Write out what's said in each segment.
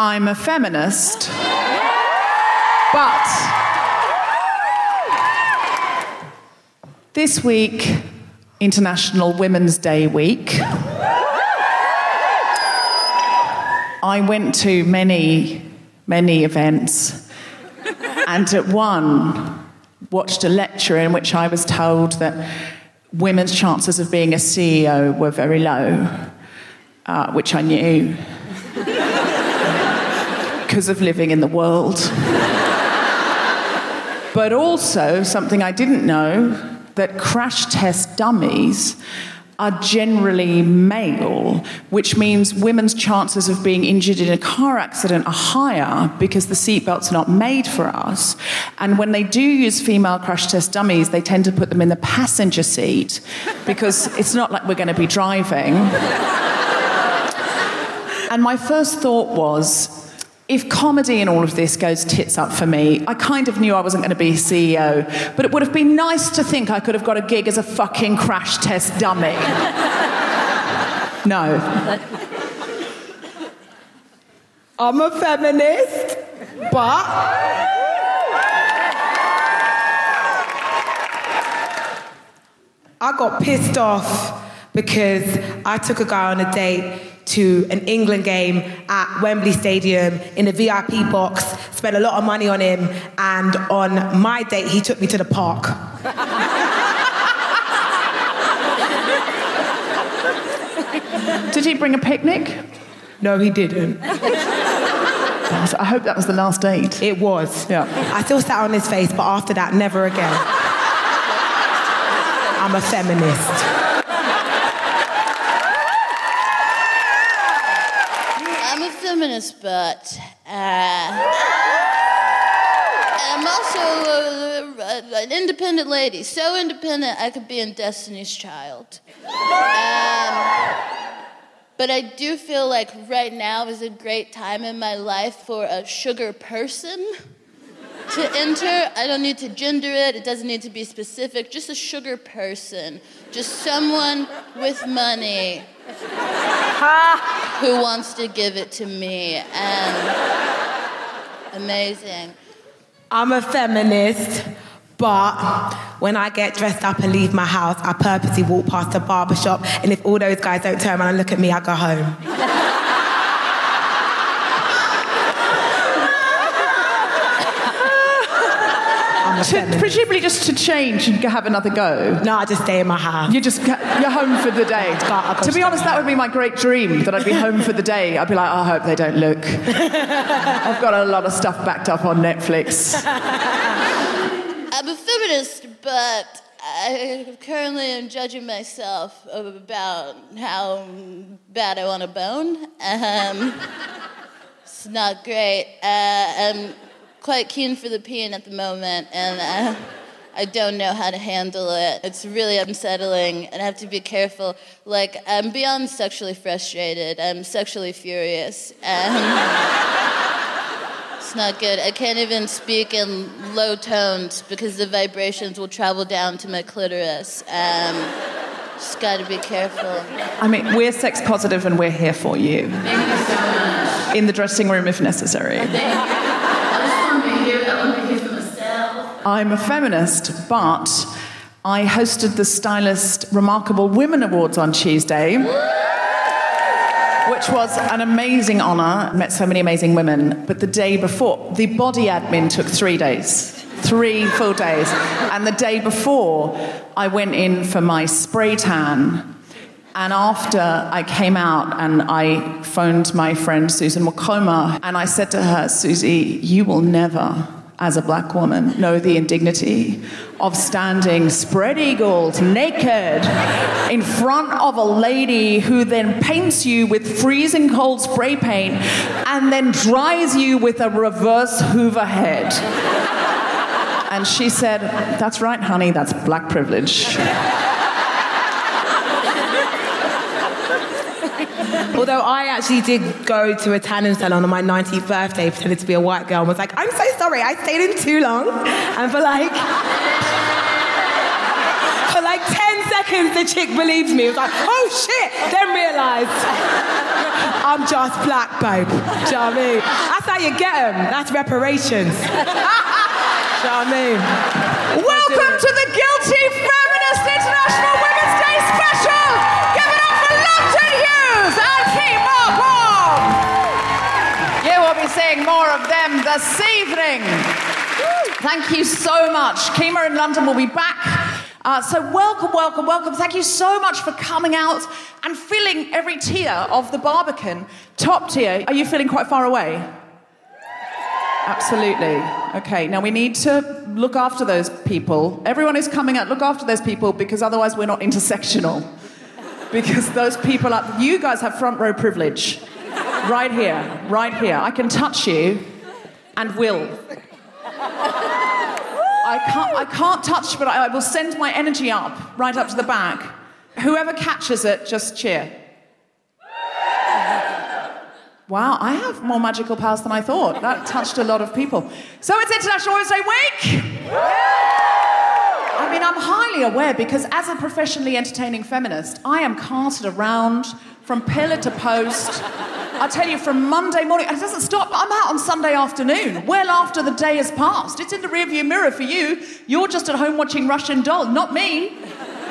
I'm a feminist, but this week, International Women's Day week, I went to many, many events, and at one, watched a lecture in which I was told that women's chances of being a CEO were very low, uh, which I knew because of living in the world. but also, something I didn't know that crash test dummies are generally male, which means women's chances of being injured in a car accident are higher because the seatbelts are not made for us. And when they do use female crash test dummies, they tend to put them in the passenger seat because it's not like we're going to be driving. and my first thought was, if comedy and all of this goes tits up for me, I kind of knew I wasn't going to be CEO, but it would have been nice to think I could have got a gig as a fucking crash test dummy. no. I'm a feminist, but. I got pissed off because I took a guy on a date to an England game at Wembley Stadium in a VIP box, spent a lot of money on him, and on my date, he took me to the park. Did he bring a picnic? No, he didn't. I hope that was the last date. It was. Yeah. I still sat on his face, but after that, never again. I'm a feminist. I'm a feminist, but uh, I'm also uh, an independent lady. So independent, I could be in Destiny's Child. Um, but I do feel like right now is a great time in my life for a sugar person to enter. I don't need to gender it, it doesn't need to be specific, just a sugar person. Just someone with money who wants to give it to me. And amazing. I'm a feminist, but when I get dressed up and leave my house, I purposely walk past a barber shop, and if all those guys don't turn around and look at me, I go home. I'm a To, presumably just to change and have another go. No, I just stay in my house. You're just you're home for the day. I've got- to be honest, that would be my great dream that I'd be home for the day. I'd be like, I hope they don't look. I've got a lot of stuff backed up on Netflix. I'm a feminist, but I currently am judging myself about how bad I want a bone. Um, it's not great. Uh, I'm quite keen for the peeing at the moment, and uh, I don't know how to handle it. It's really unsettling, and I have to be careful. Like, I'm beyond sexually frustrated, I'm sexually furious. And it's not good. I can't even speak in low tones because the vibrations will travel down to my clitoris. Um, just got to be careful. I mean, we're sex positive and we're here for you. In the dressing room if necessary. I'm a feminist, but I hosted the Stylist Remarkable Women Awards on Tuesday, which was an amazing honour. Met so many amazing women. But the day before, the body admin took three days. Three full days. And the day before, I went in for my spray tan. And after I came out and I phoned my friend Susan Wokoma, and I said to her, Susie, you will never as a black woman know the indignity of standing spread eagled, naked, in front of a lady who then paints you with freezing cold spray paint and then dries you with a reverse hoover head. And she said, That's right, honey, that's black privilege. Although I actually did go to a tanning salon on my 19th birthday, pretended to be a white girl, and was like, I'm so sorry, I stayed in too long. And for like, for like 10 seconds, the chick believed me. It was like, oh shit, then realised I'm just black, babe. Do you know what I mean? That's how you get them. That's reparations. Do you know what I mean? Welcome to the Guilty Feminist International Women's Day special! Give it up for London Hughes Kemah You will be seeing more of them this evening. Thank you so much. Kemah in London will be back. Uh, so, welcome, welcome, welcome. Thank you so much for coming out and filling every tier of the Barbican. Top tier. Are you feeling quite far away? Absolutely. Okay, now we need to look after those people. Everyone who's coming out, look after those people because otherwise we're not intersectional. Because those people up, you guys have front row privilege. Right here, right here. I can touch you and will. I can't, I can't touch, but I, will send my energy up, right up to the back. Whoever catches it, just cheer. Wow, I have more magical powers than I thought. That touched a lot of people. So it's International Women's Day week! Mean, I'm highly aware because as a professionally entertaining feminist, I am carted around from pillar to post. I tell you, from Monday morning, and it doesn't stop. I'm out on Sunday afternoon, well after the day has passed. It's in the rearview mirror for you. You're just at home watching Russian Doll, not me.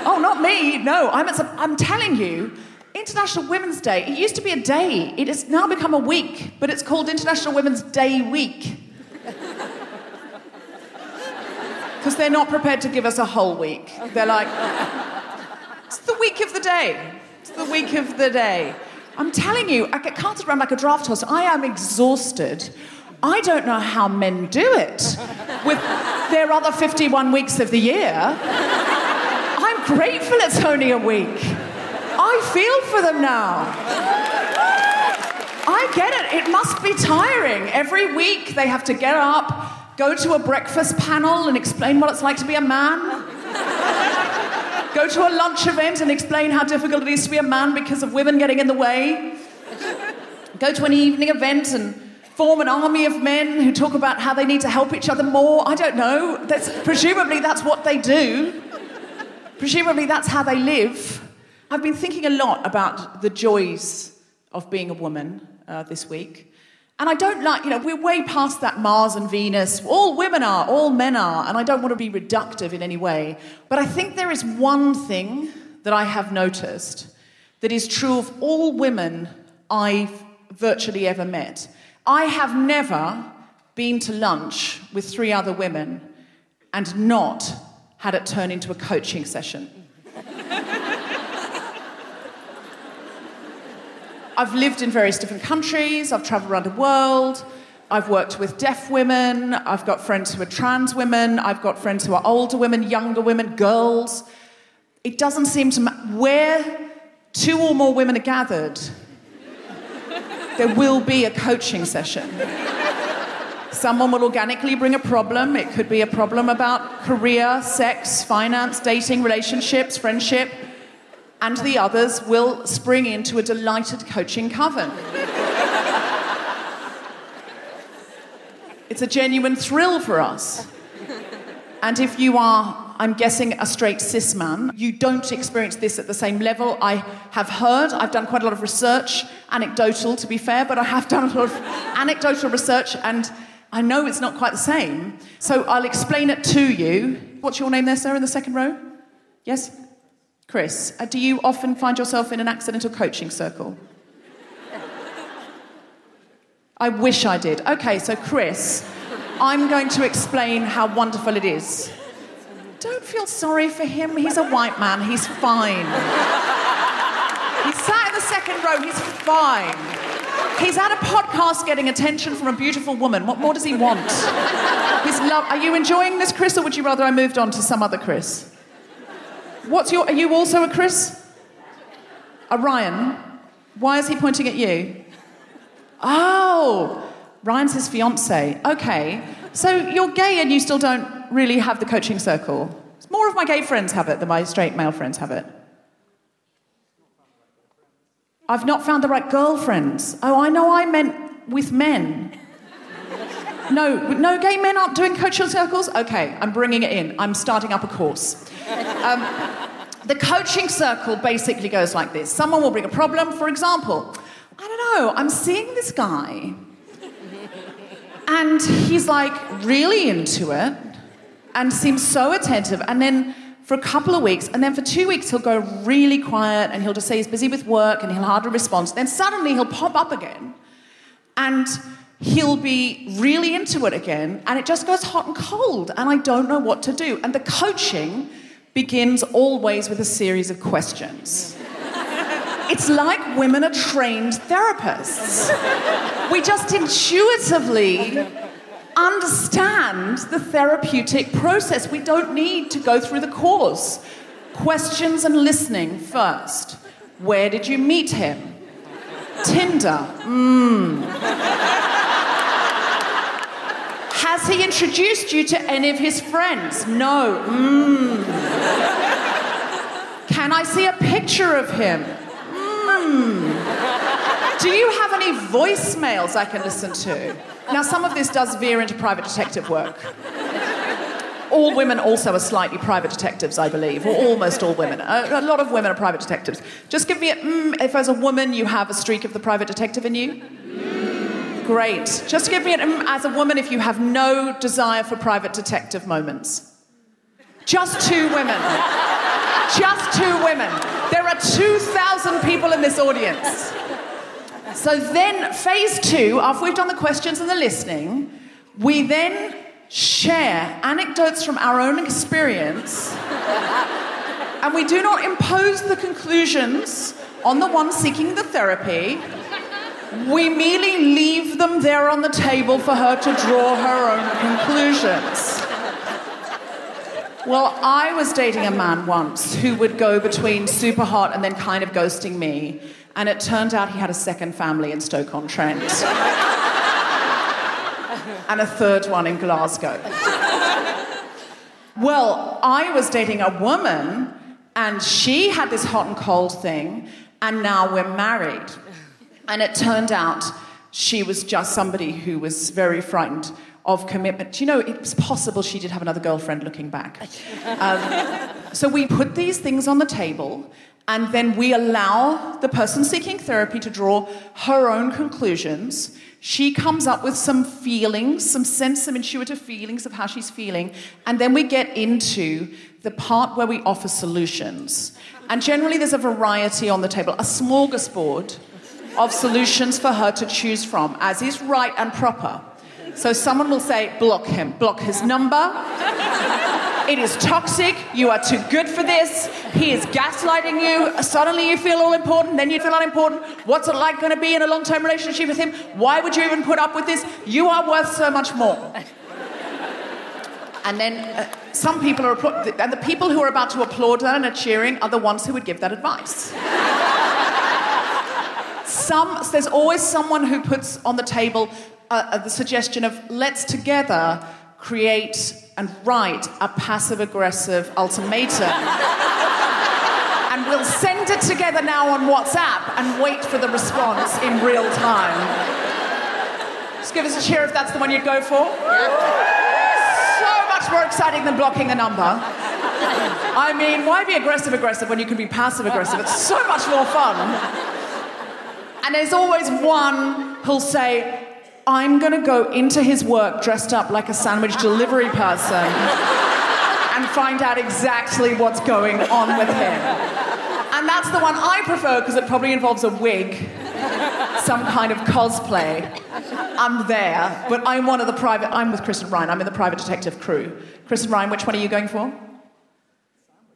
Oh, not me. No, I'm, I'm telling you, International Women's Day, it used to be a day. It has now become a week, but it's called International Women's Day Week. Because they're not prepared to give us a whole week. They're like, it's the week of the day. It's the week of the day. I'm telling you, I get carted around like a draft horse. I am exhausted. I don't know how men do it with their other 51 weeks of the year. I'm grateful it's only a week. I feel for them now. I get it. It must be tiring. Every week they have to get up, go to a breakfast panel and explain what it's like to be a man. go to a lunch event and explain how difficult it is to be a man because of women getting in the way. Go to an evening event and form an army of men who talk about how they need to help each other more. I don't know. That's, presumably that's what they do. Presumably that's how they live. I've been thinking a lot about the joys of being a woman uh, this week. And I don't like, you know, we're way past that Mars and Venus. All women are, all men are, and I don't want to be reductive in any way. But I think there is one thing that I have noticed that is true of all women I've virtually ever met. I have never been to lunch with three other women and not had it turn into a coaching session. I've lived in various different countries, I've traveled around the world, I've worked with deaf women, I've got friends who are trans women, I've got friends who are older women, younger women, girls. It doesn't seem to matter where two or more women are gathered, there will be a coaching session. Someone will organically bring a problem. It could be a problem about career, sex, finance, dating, relationships, friendship. And the others will spring into a delighted coaching coven. it's a genuine thrill for us. And if you are, I'm guessing, a straight cis man, you don't experience this at the same level. I have heard, I've done quite a lot of research, anecdotal to be fair, but I have done a lot of anecdotal research, and I know it's not quite the same. So I'll explain it to you. What's your name there, sir, in the second row? Yes? Chris. Uh, do you often find yourself in an accidental coaching circle? I wish I did. Okay, so Chris, I'm going to explain how wonderful it is. Don't feel sorry for him. He's a white man. He's fine. He sat in the second row. He's fine. He's at a podcast getting attention from a beautiful woman. What more does he want? He's love. Are you enjoying this, Chris, or would you rather I moved on to some other Chris? What's your? Are you also a Chris? A Ryan? Why is he pointing at you? Oh, Ryan's his fiance. Okay, so you're gay and you still don't really have the coaching circle. More of my gay friends have it than my straight male friends have it. I've not found the right girlfriends. Oh, I know I meant with men. No, no gay men aren't doing coaching circles? Okay, I'm bringing it in. I'm starting up a course. Um, the coaching circle basically goes like this someone will bring a problem, for example. I don't know, I'm seeing this guy, and he's like really into it and seems so attentive, and then for a couple of weeks, and then for two weeks he'll go really quiet and he'll just say he's busy with work and he'll hardly respond. Then suddenly he'll pop up again and he'll be really into it again, and it just goes hot and cold, and I don't know what to do. And the coaching begins always with a series of questions. It's like women are trained therapists. We just intuitively understand the therapeutic process. We don't need to go through the course. Questions and listening first. Where did you meet him? Tinder. Mmm. Has he introduced you to any of his friends? No. Mmm. Can I see a picture of him? Mmm. Do you have any voicemails I can listen to? Now, some of this does veer into private detective work. All women also are slightly private detectives, I believe, or almost all women. A, a lot of women are private detectives. Just give me a mm, if as a woman you have a streak of the private detective in you. Great. Just give me an as a woman if you have no desire for private detective moments. Just two women. Just two women. There are 2,000 people in this audience. So then, phase two, after we've done the questions and the listening, we then share anecdotes from our own experience and we do not impose the conclusions on the one seeking the therapy. We merely leave them there on the table for her to draw her own conclusions. Well, I was dating a man once who would go between super hot and then kind of ghosting me. And it turned out he had a second family in Stoke-on-Trent. and a third one in Glasgow. Well, I was dating a woman, and she had this hot and cold thing, and now we're married. And it turned out she was just somebody who was very frightened of commitment. You know, it's possible she did have another girlfriend looking back. Um, so we put these things on the table, and then we allow the person seeking therapy to draw her own conclusions. She comes up with some feelings, some sense, some intuitive feelings of how she's feeling, and then we get into the part where we offer solutions. And generally, there's a variety on the table, a smorgasbord of solutions for her to choose from, as is right and proper. So someone will say, block him, block his number. It is toxic. You are too good for this. He is gaslighting you. Suddenly you feel all important, then you feel unimportant. What's it like going to be in a long term relationship with him? Why would you even put up with this? You are worth so much more. And then uh, some people are, and the people who are about to applaud that and are cheering are the ones who would give that advice. Some, there's always someone who puts on the table uh, uh, the suggestion of let's together create and write a passive aggressive ultimatum. and we'll send it together now on WhatsApp and wait for the response in real time. Just give us a cheer if that's the one you'd go for. So much more exciting than blocking a number. I mean, why be aggressive aggressive when you can be passive aggressive? It's so much more fun. And there's always one who'll say, I'm going to go into his work dressed up like a sandwich delivery person and find out exactly what's going on with him. And that's the one I prefer because it probably involves a wig, some kind of cosplay. I'm there, but I'm one of the private, I'm with Chris and Ryan, I'm in the private detective crew. Chris and Ryan, which one are you going for?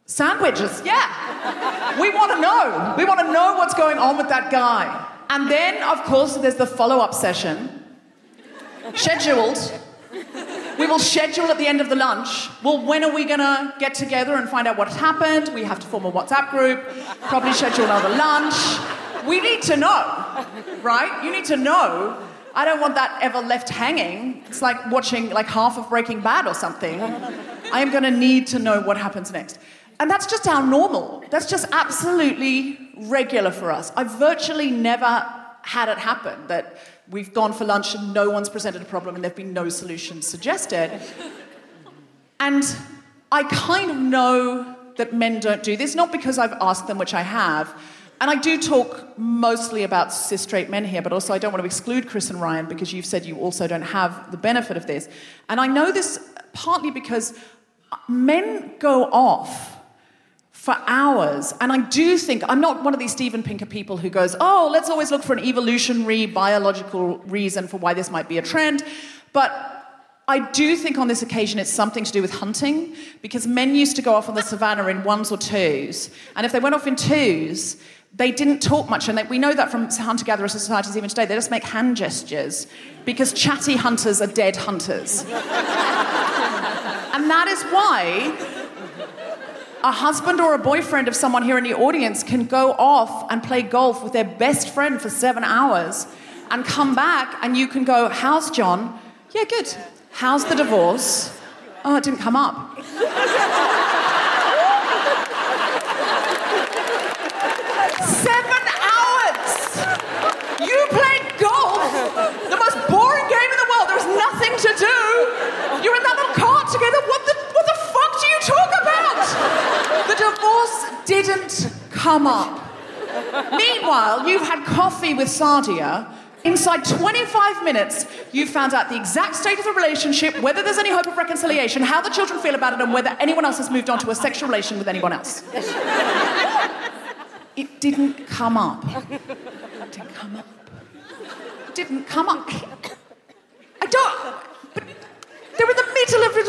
Sandwiches, yeah. We want to know. We want to know what's going on with that guy. And then, of course, there's the follow up session, scheduled. We will schedule at the end of the lunch. Well, when are we going to get together and find out what's happened? We have to form a WhatsApp group, probably schedule another lunch. We need to know, right? You need to know. I don't want that ever left hanging. It's like watching like half of Breaking Bad or something. I am going to need to know what happens next. And that's just our normal. That's just absolutely regular for us. I've virtually never had it happen that we've gone for lunch and no one's presented a problem and there have been no solutions suggested. And I kind of know that men don't do this, not because I've asked them, which I have. And I do talk mostly about cis straight men here, but also I don't want to exclude Chris and Ryan because you've said you also don't have the benefit of this. And I know this partly because men go off for hours. And I do think, I'm not one of these Steven Pinker people who goes, oh, let's always look for an evolutionary, biological reason for why this might be a trend. But I do think on this occasion it's something to do with hunting, because men used to go off on the savannah in ones or twos. And if they went off in twos, they didn't talk much. And we know that from hunter gatherer societies even today. They just make hand gestures, because chatty hunters are dead hunters. and that is why a husband or a boyfriend of someone here in the audience can go off and play golf with their best friend for seven hours and come back and you can go, How's John? Yeah, good. How's the divorce? Oh, it didn't come up. seven hours! You played golf! The most boring game in the world. There was nothing to do. You're in that little cart together. What the, what the fuck do you talk about? The divorce didn't come up. Meanwhile, you've had coffee with Sadia. Inside 25 minutes, you found out the exact state of the relationship, whether there's any hope of reconciliation, how the children feel about it, and whether anyone else has moved on to a sexual relation with anyone else. It didn't come up. It didn't come up. It didn't come up. I don't. But they're in the middle of it.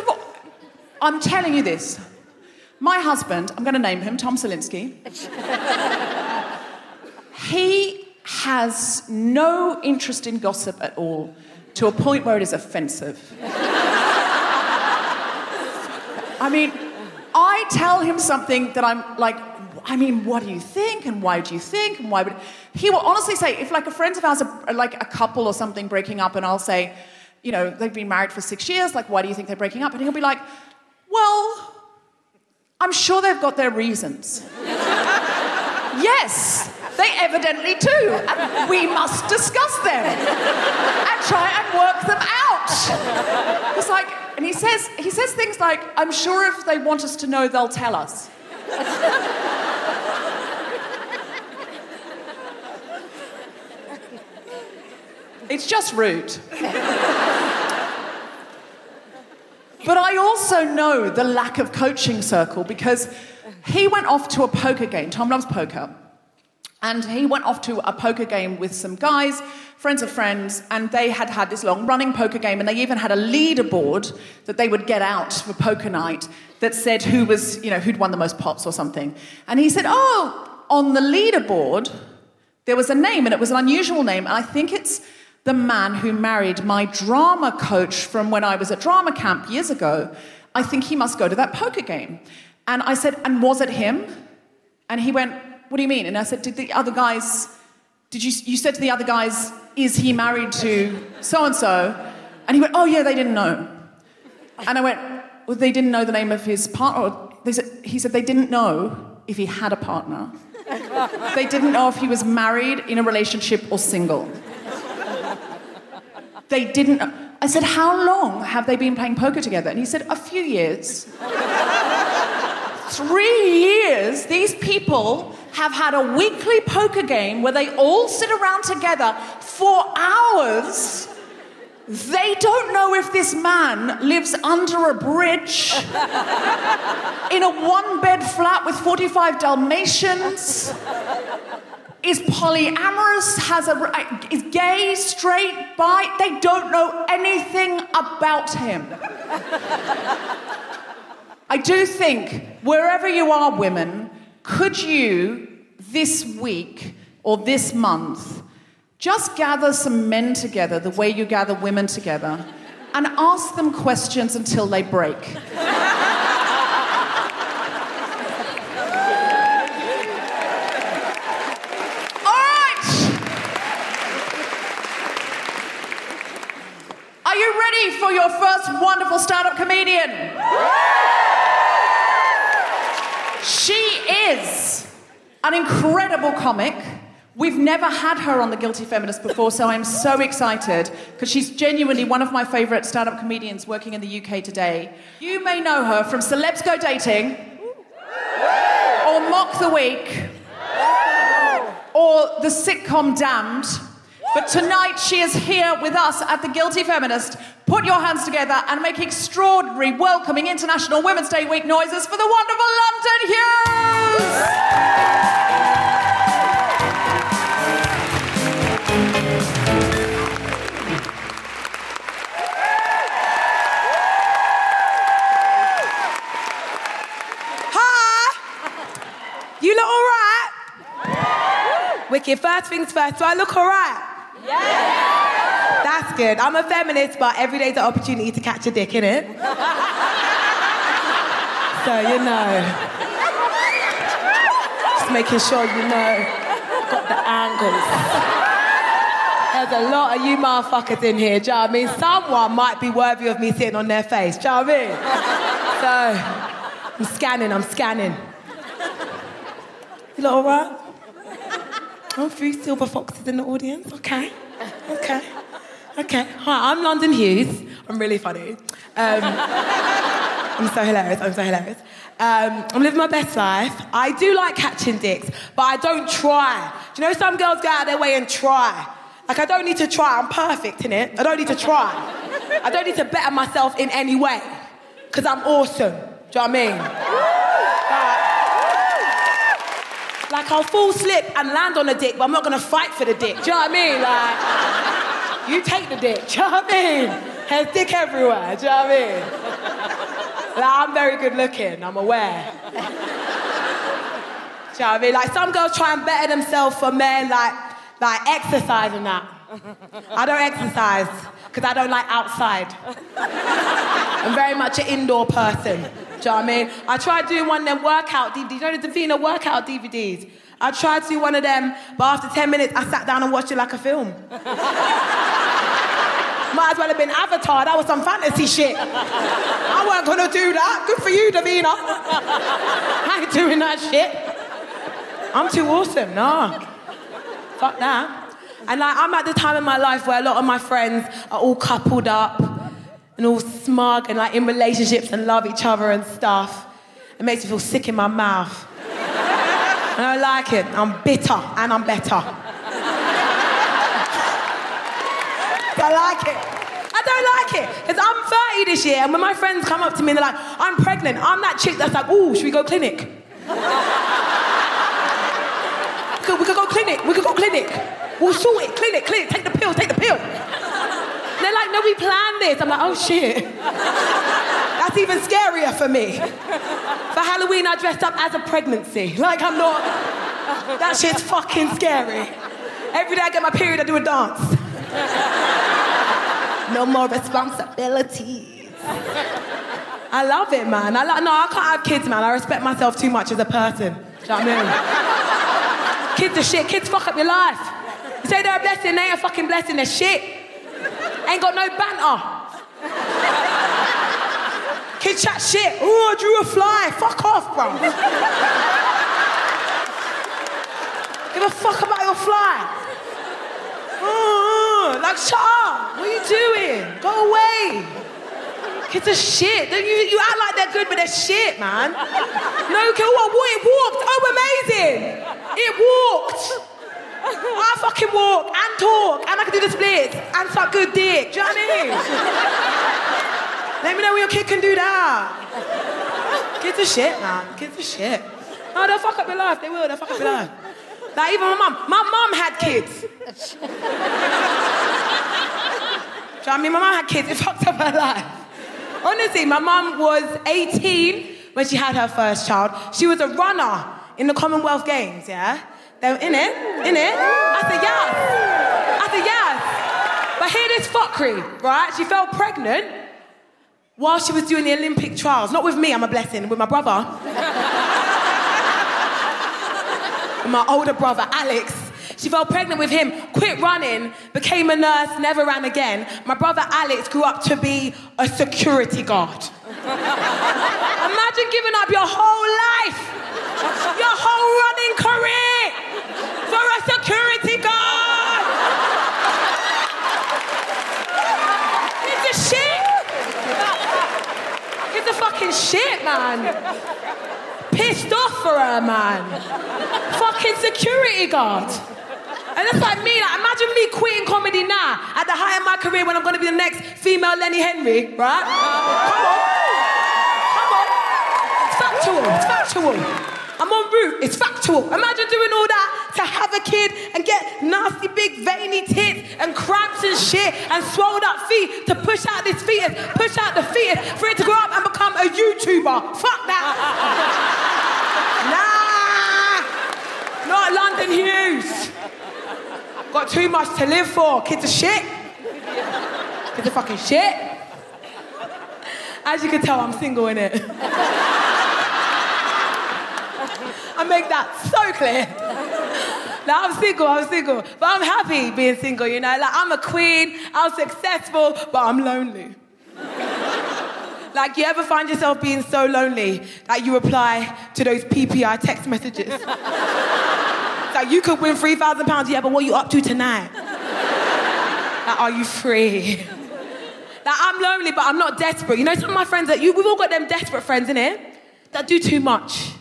I'm telling you this. My husband, I'm going to name him Tom Salinsky. he has no interest in gossip at all, to a point where it is offensive. I mean, I tell him something that I'm like, I mean, what do you think? And why do you think? And why would he will honestly say, if like a friend of ours, are, like a couple or something breaking up, and I'll say, you know, they've been married for six years, like, why do you think they're breaking up? And he'll be like, well, I'm sure they've got their reasons. yes, they evidently do. And we must discuss them and try and work them out. It's like, and he says, he says things like, I'm sure if they want us to know, they'll tell us. it's just rude. But I also know the lack of coaching circle because he went off to a poker game. Tom loves poker. And he went off to a poker game with some guys, friends of friends, and they had had this long running poker game, and they even had a leaderboard that they would get out for poker night that said who was, you know, who'd won the most pots or something. And he said, Oh, on the leaderboard, there was a name, and it was an unusual name, and I think it's the man who married my drama coach from when I was at drama camp years ago. I think he must go to that poker game. And I said, And was it him? And he went, What do you mean? And I said, Did the other guys did you, you said to the other guys, is he married to so and so? And he went, oh, yeah, they didn't know. And I went, well, they didn't know the name of his partner. They said, he said they didn't know if he had a partner. they didn't know if he was married, in a relationship, or single. They didn't. I said, How long have they been playing poker together? And he said, A few years. Three years, these people have had a weekly poker game where they all sit around together for hours. They don't know if this man lives under a bridge in a one bed flat with 45 Dalmatians, is polyamorous, has a, uh, is gay, straight, bi. They don't know anything about him. I do think, wherever you are, women, could you this week or this month just gather some men together the way you gather women together and ask them questions until they break? All right. Are you ready for your first wonderful stand up comedian? She is an incredible comic. We've never had her on The Guilty Feminist before, so I'm so excited because she's genuinely one of my favourite stand up comedians working in the UK today. You may know her from Celebs Go Dating, or Mock the Week, or the sitcom Damned. But tonight she is here with us at The Guilty Feminist. Put your hands together and make extraordinary, welcoming International Women's Day week noises for the wonderful London Hughes! You look alright? Wicked. First things first, do I look alright? Yeah! That's good. I'm a feminist, but every day's an opportunity to catch a dick, innit? so, you know. Just making sure you know. Got the angles. There's a lot of you motherfuckers in here, do you know I mean? Someone might be worthy of me sitting on their face, do you know I mean? So, I'm scanning, I'm scanning. You lot all right? Oh, a few silver foxes in the audience. Okay. Okay. Okay. Hi, I'm London Hughes. I'm really funny. Um, I'm so hilarious. I'm so hilarious. Um, I'm living my best life. I do like catching dicks, but I don't try. Do you know some girls go out of their way and try? Like, I don't need to try. I'm perfect in it. I don't need to try. I don't need to better myself in any way. Because I'm awesome. Do you know what I mean? Like, I'll full slip and land on a dick, but I'm not gonna fight for the dick. Do you know what I mean? Like, you take the dick. Do you know what I mean? There's dick everywhere. Do you know what I mean? Like, I'm very good looking. I'm aware. Do you know what I mean? Like, some girls try and better themselves for men, like, like exercise and that. I don't exercise because I don't like outside. I'm very much an indoor person. Do you know what I mean? I tried doing one of them workout DVDs. You know the Davina workout DVDs? I tried to do one of them, but after 10 minutes, I sat down and watched it like a film. Might as well have been Avatar. That was some fantasy shit. I weren't gonna do that. Good for you, Davina. I ain't doing that shit. I'm too awesome. Nah. Fuck that. And like, I'm at the time in my life where a lot of my friends are all coupled up and all smug and like in relationships and love each other and stuff. It makes me feel sick in my mouth. I don't like it. I'm bitter and I'm better. I like it. I don't like it. Because I'm 30 this year, and when my friends come up to me and they're like, I'm pregnant, I'm that chick that's like, ooh, should we go clinic? we could go clinic, we could go clinic. We'll sort it, clinic, clinic, take the pill, take the pill. They're like, no, we planned this. I'm like, oh shit. That's even scarier for me. For Halloween, I dressed up as a pregnancy. Like, I'm not. That shit's fucking scary. Every day I get my period, I do a dance. No more responsibilities. I love it, man. I lo- no, I can't have kids, man. I respect myself too much as a person. Do you know what I mean? kids are shit. Kids fuck up your life. You say they're a blessing, they ain't a fucking blessing, they're shit. Ain't got no banter. Kids chat shit. Oh, I drew a fly. Fuck off, bro. Give a fuck about your fly. Oh, like, shut up. What are you doing? Go away. Kids are shit. Don't You, you act like they're good, but they're shit, man. No, what? what? It walked. Oh, amazing. It walked. I fucking walk and talk and I can do the splits and suck good dick. Do you know what I mean? Let me know when your kid can do that. Kids are shit, man. Kids are shit. No, they'll fuck up your life. They will. They'll fuck up your life. Like even my mum. My mum had kids. Do you know what I mean? My mum had kids. It fucked up her life. Honestly, my mum was 18 when she had her first child. She was a runner in the Commonwealth Games, yeah? They were in it, in it. I said, yes. I said, yes. But hear this fuckery, right? She fell pregnant while she was doing the Olympic trials. Not with me, I'm a blessing, with my brother. my older brother, Alex. She fell pregnant with him, quit running, became a nurse, never ran again. My brother Alex grew up to be a security guard. Imagine giving up your whole life, your whole running career security guard. It's a shit. It's a fucking shit, man. Pissed off for her, man. Fucking security guard. And that's like me. Like, imagine me quitting comedy now at the height of my career when I'm going to be the next female Lenny Henry, right? Come on. Come on. It's factual. It's factual. I'm on route. It's factual. Imagine doing all that to have a kid and get nasty big veiny tits and cramps and shit and swelled up feet to push out this fetus, push out the fetus for it to grow up and become a YouTuber. Fuck that. nah. Not London Hughes. Got too much to live for. Kids are shit. Kids are fucking shit. As you can tell, I'm single in it. I make that so clear. Like, I'm single, I'm single. But I'm happy being single, you know? Like, I'm a queen, I'm successful, but I'm lonely. like, you ever find yourself being so lonely that you reply to those PPI text messages? like, you could win £3,000, yeah, but what are you up to tonight? like, are you free? Like, I'm lonely, but I'm not desperate. You know, some of my friends that you, we've all got them desperate friends, innit? That do too much.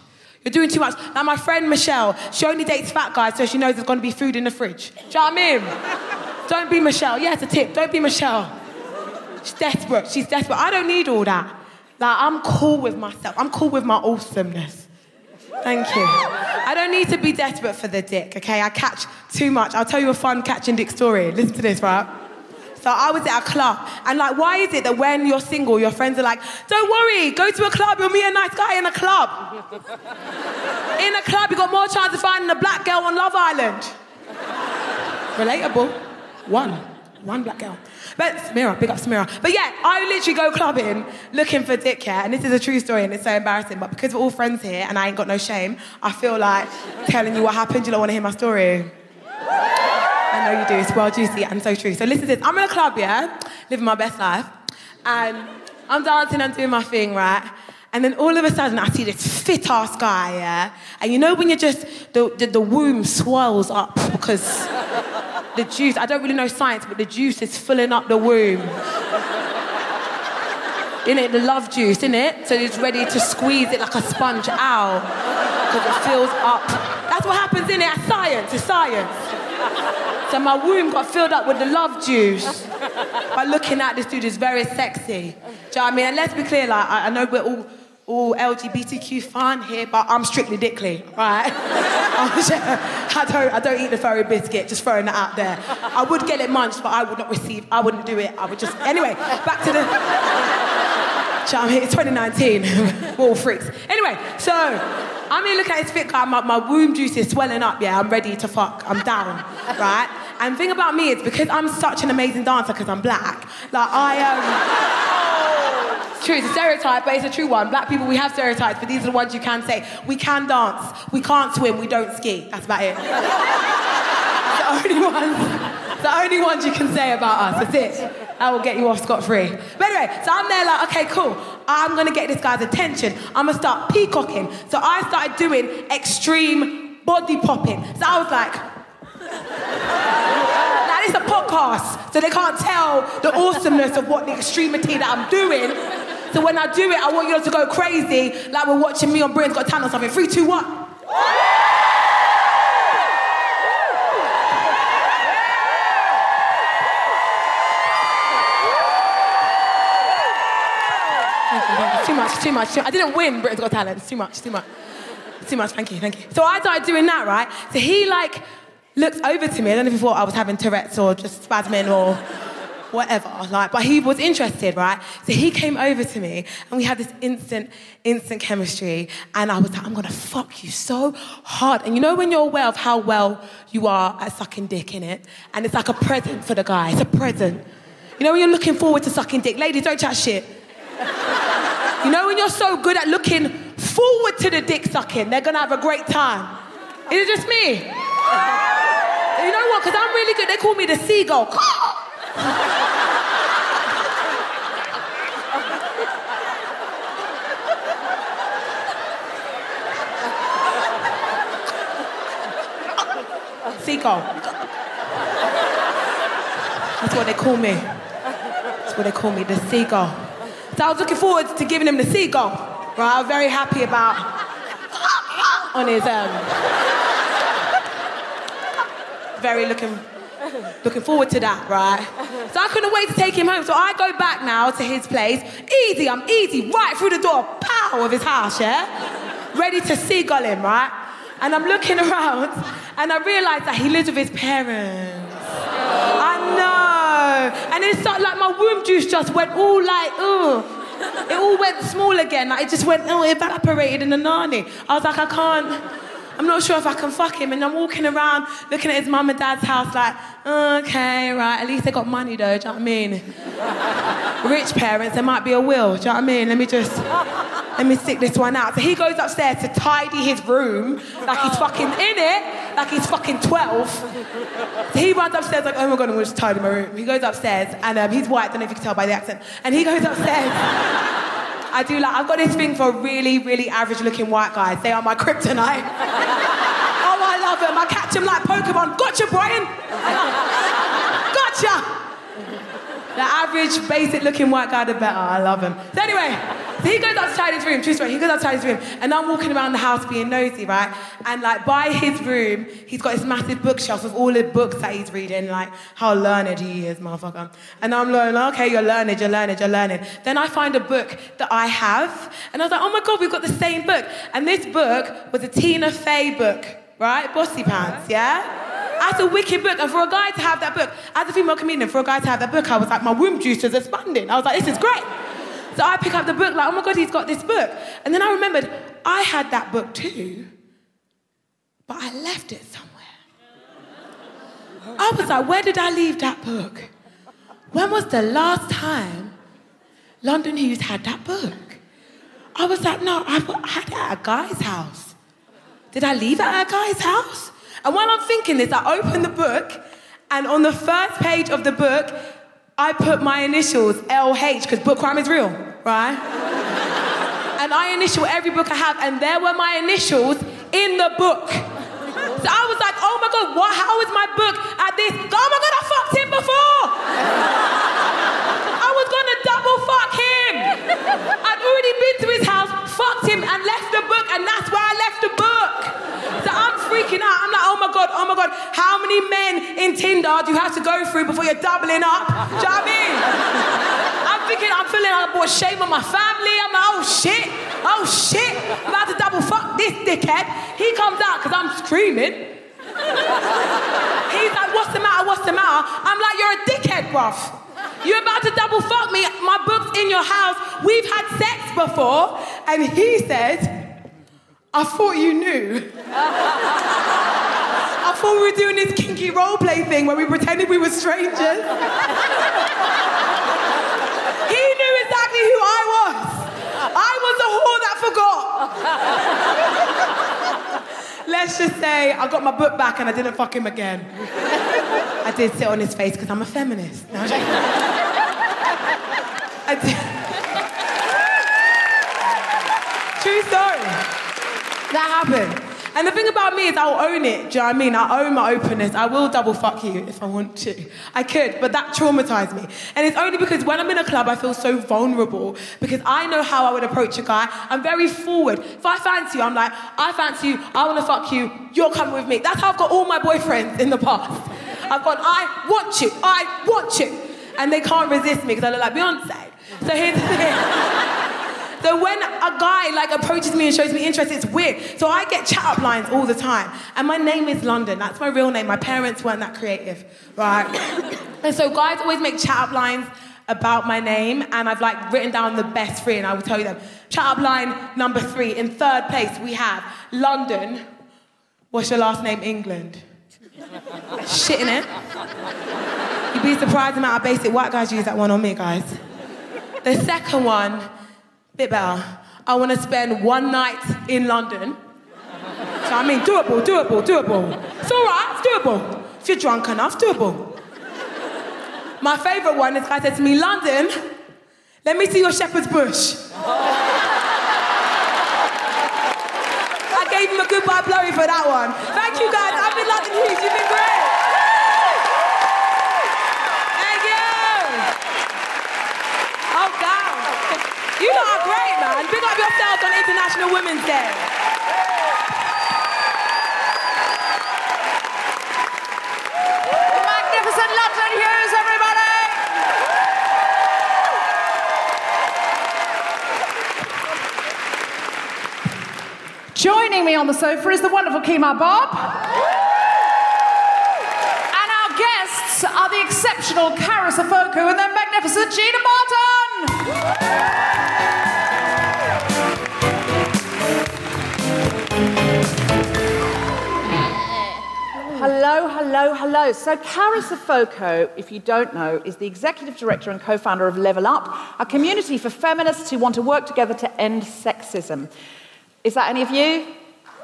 You're doing too much. Now, my friend Michelle, she only dates fat guys so she knows there's gonna be food in the fridge. Do you know what I mean? Don't be Michelle. Yeah, it's a tip. Don't be Michelle. She's desperate. She's desperate. I don't need all that. Like, I'm cool with myself. I'm cool with my awesomeness. Thank you. I don't need to be desperate for the dick, okay? I catch too much. I'll tell you a fun catching dick story. Listen to this, right? So I was at a club, and like, why is it that when you're single, your friends are like, "Don't worry, go to a club, you'll meet a nice guy in a club." in a club, you got more chance of finding a black girl on Love Island. Relatable. One, one black girl. But big up Samira. But yeah, I literally go clubbing looking for dick, yeah, and this is a true story, and it's so embarrassing. But because we're all friends here, and I ain't got no shame, I feel like telling you what happened. You don't want to hear my story. I know you do. It's well juicy and so true. So listen to this. I'm in a club, yeah, living my best life, and I'm dancing and doing my thing, right? And then all of a sudden, I see this fit ass guy, yeah. And you know when you're just the, the the womb swells up because the juice. I don't really know science, but the juice is filling up the womb. In it, the love juice, in it. So it's ready to squeeze it like a sponge out because it fills up. That's what happens in it. Science. It's science. So my womb got filled up with the love juice by looking at this dude who's very sexy. Do you know what I mean? And let's be clear, like I, I know we're all all LGBTQ fun here, but I'm strictly dickly, right? I don't I don't eat the furry biscuit, just throwing that out there. I would get it munched, but I would not receive, I wouldn't do it. I would just anyway, back to the I mean? It's 2019. We're all freaks. Anyway, so I'm here looking at this fit guy. My, my womb juice is swelling up. Yeah, I'm ready to fuck. I'm down, right? And thing about me is because I'm such an amazing dancer because I'm black. Like I um, true. It's a stereotype, but it's a true one. Black people, we have stereotypes, but these are the ones you can say. We can dance. We can't swim. We don't ski. That's about it. The only ones, the only ones you can say about us. That's it. That will get you off scot free. But anyway, so I'm there like, okay, cool. I'm gonna get this guy's attention. I'm gonna start peacocking. So I started doing extreme body popping. So I was like, now a podcast, so they can't tell the awesomeness of what the extremity that I'm doing. So when I do it, I want you all to go crazy, like we're watching me on Britain's Got Talent or something. Three, two, one. Too much, too much, too I didn't win Britain's Got Talent. Too much, too much. Too much, thank you, thank you. So I started doing that, right? So he like looks over to me. I don't know if he thought I was having Tourette's or just spasming or whatever. Like, but he was interested, right? So he came over to me and we had this instant, instant chemistry. And I was like, I'm gonna fuck you so hard. And you know when you're aware of how well you are at sucking dick in it? And it's like a present for the guy. It's a present. You know when you're looking forward to sucking dick? Ladies, don't chat shit. You know when you're so good at looking forward to the dick sucking, they're gonna have a great time. Is it just me? You know what? Because I'm really good. They call me the seagull. Seagull. That's what they call me. That's what they call me, the seagull. So I was looking forward to giving him the seagull. Right? I was very happy about on his um very looking looking forward to that, right? So I couldn't wait to take him home. So I go back now to his place. Easy, I'm easy, right through the door, pow, of his house, yeah? Ready to seagull him, right? And I'm looking around and I realise that he lives with his parents. I know. And it's like my womb juice just went all like, oh. It all went small again. Like it just went, oh, evaporated in the nani. I was like, I can't. I'm not sure if I can fuck him. And I'm walking around looking at his mum and dad's house like, okay, right, at least they got money though, do you know what I mean? Rich parents, there might be a will, do you know what I mean? Let me just, let me stick this one out. So he goes upstairs to tidy his room like he's fucking in it, like he's fucking 12. So he runs upstairs like, oh my God, I'm gonna just tidy my room. He goes upstairs and um, he's white, I don't know if you can tell by the accent. And he goes upstairs. I do like, I've got this thing for really, really average looking white guys. They are my kryptonite. oh, I love them. I catch them like Pokemon. Gotcha, Brian. gotcha. The average, basic looking white guy, the better. I love him. So anyway, so he goes outside his room, true story, he goes outside his room, and I'm walking around the house being nosy, right? And like by his room, he's got this massive bookshelf with all the books that he's reading, like how learned he is, motherfucker. And I'm like, okay, you're learned, you're learned, you're learned. Then I find a book that I have, and I was like, oh my god, we've got the same book. And this book was a Tina Fey book, right? Bossypants, yeah? That's a wicked book. And for a guy to have that book, as a female comedian, for a guy to have that book, I was like, my womb juice was expanding. I was like, this is great. So I pick up the book, like, oh my God, he's got this book. And then I remembered, I had that book too, but I left it somewhere. I was like, where did I leave that book? When was the last time London Hughes had that book? I was like, no, I had it at a guy's house. Did I leave it at a guy's house? And while I'm thinking this, I open the book, and on the first page of the book, I put my initials, LH, because book crime is real, right? and I initial every book I have, and there were my initials in the book. So I was like, oh my God, what, how is my book at this? Oh my God, I fucked him before! I was gonna double fuck him! I'd already been to his house, fucked him, and left the book, and that's where I left the book. So I'm freaking out. I'm like, oh my God, oh my God, how many men in Tinder do you have to go through before you're doubling up? Do you know what I mean? I'm thinking, I'm feeling like I brought shame on my family. I'm like, oh shit, oh shit, I'm about to double fuck this dickhead. He comes out because I'm screaming. He's like, what's the matter, what's the matter? I'm like, you're a dickhead, bruv. You're about to double fuck me. My book's in your house. We've had sex before. And he said, I thought you knew. I thought we were doing this kinky role play thing where we pretended we were strangers. he knew exactly who I was. I was the whore that forgot. let's just say I got my book back and I didn't fuck him again. I did sit on his face because I'm a feminist. No, I'm. True story. That happened. And the thing about me is I'll own it. Do you know what I mean? I own my openness. I will double fuck you if I want to. I could, but that traumatized me. And it's only because when I'm in a club, I feel so vulnerable because I know how I would approach a guy. I'm very forward. If I fancy you, I'm like, I fancy you, I want to fuck you, you're coming with me. That's how I've got all my boyfriends in the past. I've gone, I want you, I want you. And they can't resist me because I look like Beyonce. So here's the thing. So when a guy like approaches me and shows me interest, it's weird. So I get chat up lines all the time. And my name is London. That's my real name. My parents weren't that creative, right? and so guys always make chat up lines about my name, and I've like written down the best three, and I will tell you them. Chat up line number three. In third place, we have London. What's your last name? England. Shit in it. You'd be surprised amount of basic white guys use that one on me, guys. The second one better. I want to spend one night in London. So I mean, doable, doable, doable. It's all right, it's doable. If you're drunk enough, doable. My favourite one, is guy said to me, London, let me see your shepherd's bush. I gave him a goodbye blowy for that one. Thank you guys, I've been London Hughes, you've been great. Thank you. Oh, God. You lot are great, man. Big up yourselves on International Women's Day. Magnificent London Hughes, everybody! Joining me on the sofa is the wonderful Kemah Bob. And our guests are the exceptional Carys Afoko and their magnificent Gina Martin. Hello, hello, hello. So, Carys Afoko, if you don't know, is the executive director and co founder of Level Up, a community for feminists who want to work together to end sexism. Is that any of you?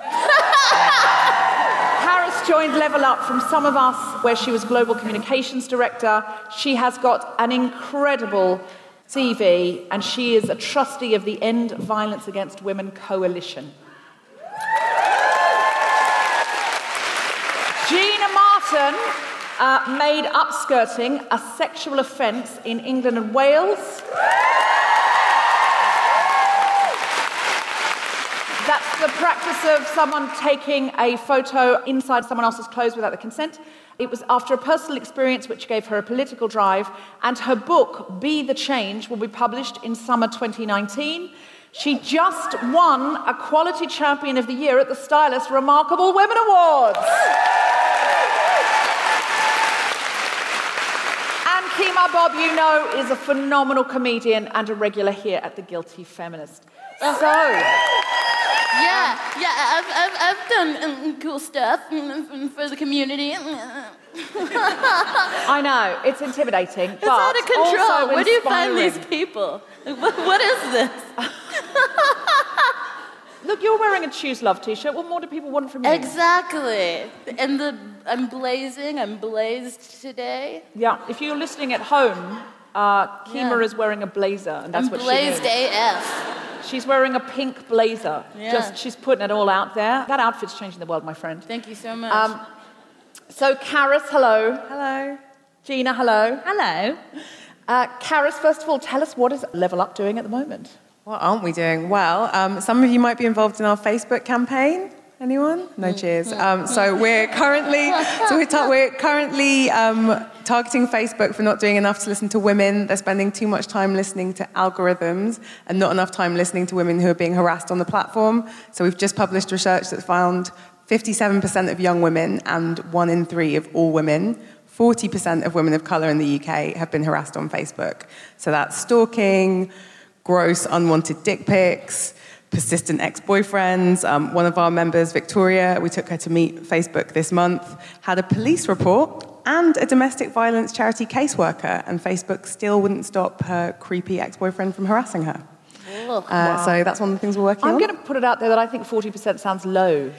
Carys joined Level Up from SumOfUs, where she was global communications director. She has got an incredible CV, and she is a trustee of the End Violence Against Women Coalition. Gina Martin uh, made upskirting a sexual offence in England and Wales. That's the practice of someone taking a photo inside someone else's clothes without the consent. It was after a personal experience which gave her a political drive, and her book, Be the Change, will be published in summer 2019. She just won a Quality Champion of the Year at the Stylist Remarkable Women Awards. And Kemah Bob, you know, is a phenomenal comedian and a regular here at The Guilty Feminist. So, Yeah, yeah, I've, I've, I've done mm, cool stuff mm, for the community. I know, it's intimidating. It's but out of control. Where do you find these people? Like, What, what is this? Look, you're wearing a Choose Love t shirt. What more do people want from you? Exactly. And the I'm blazing. I'm blazed today. Yeah, if you're listening at home, uh, Kemah Yeah. is wearing a blazer, and that's I'm what blazed is. AF. She's wearing a pink blazer. Yeah. Just she's putting it all out there. That outfit's changing the world, my friend. Thank you so much. Um, so, Carys, hello. Hello. Gina, hello. Hello. Uh, Carys, first of all, tell us what is Level Up doing at the moment? What aren't we doing? Well, um, some of you might be involved in our Facebook campaign. Anyone? No cheers. Um, so we're currently, so we're, ta- we're currently um, targeting Facebook for not doing enough to listen to women. They're spending too much time listening to algorithms and not enough time listening to women who are being harassed on the platform. So we've just published research that found 57% of young women and one in three of all women 40% of women of colour in the UK have been harassed on Facebook. So that's stalking, gross unwanted dick pics, persistent ex boyfriends. Um, one of our members, Victoria, we took her to meet Facebook this month, had a police report and a domestic violence charity caseworker, and Facebook still wouldn't stop her creepy ex boyfriend from harassing her. Uh, So that's one of the things we're working on. I'm going to put it out there that I think 40% sounds low.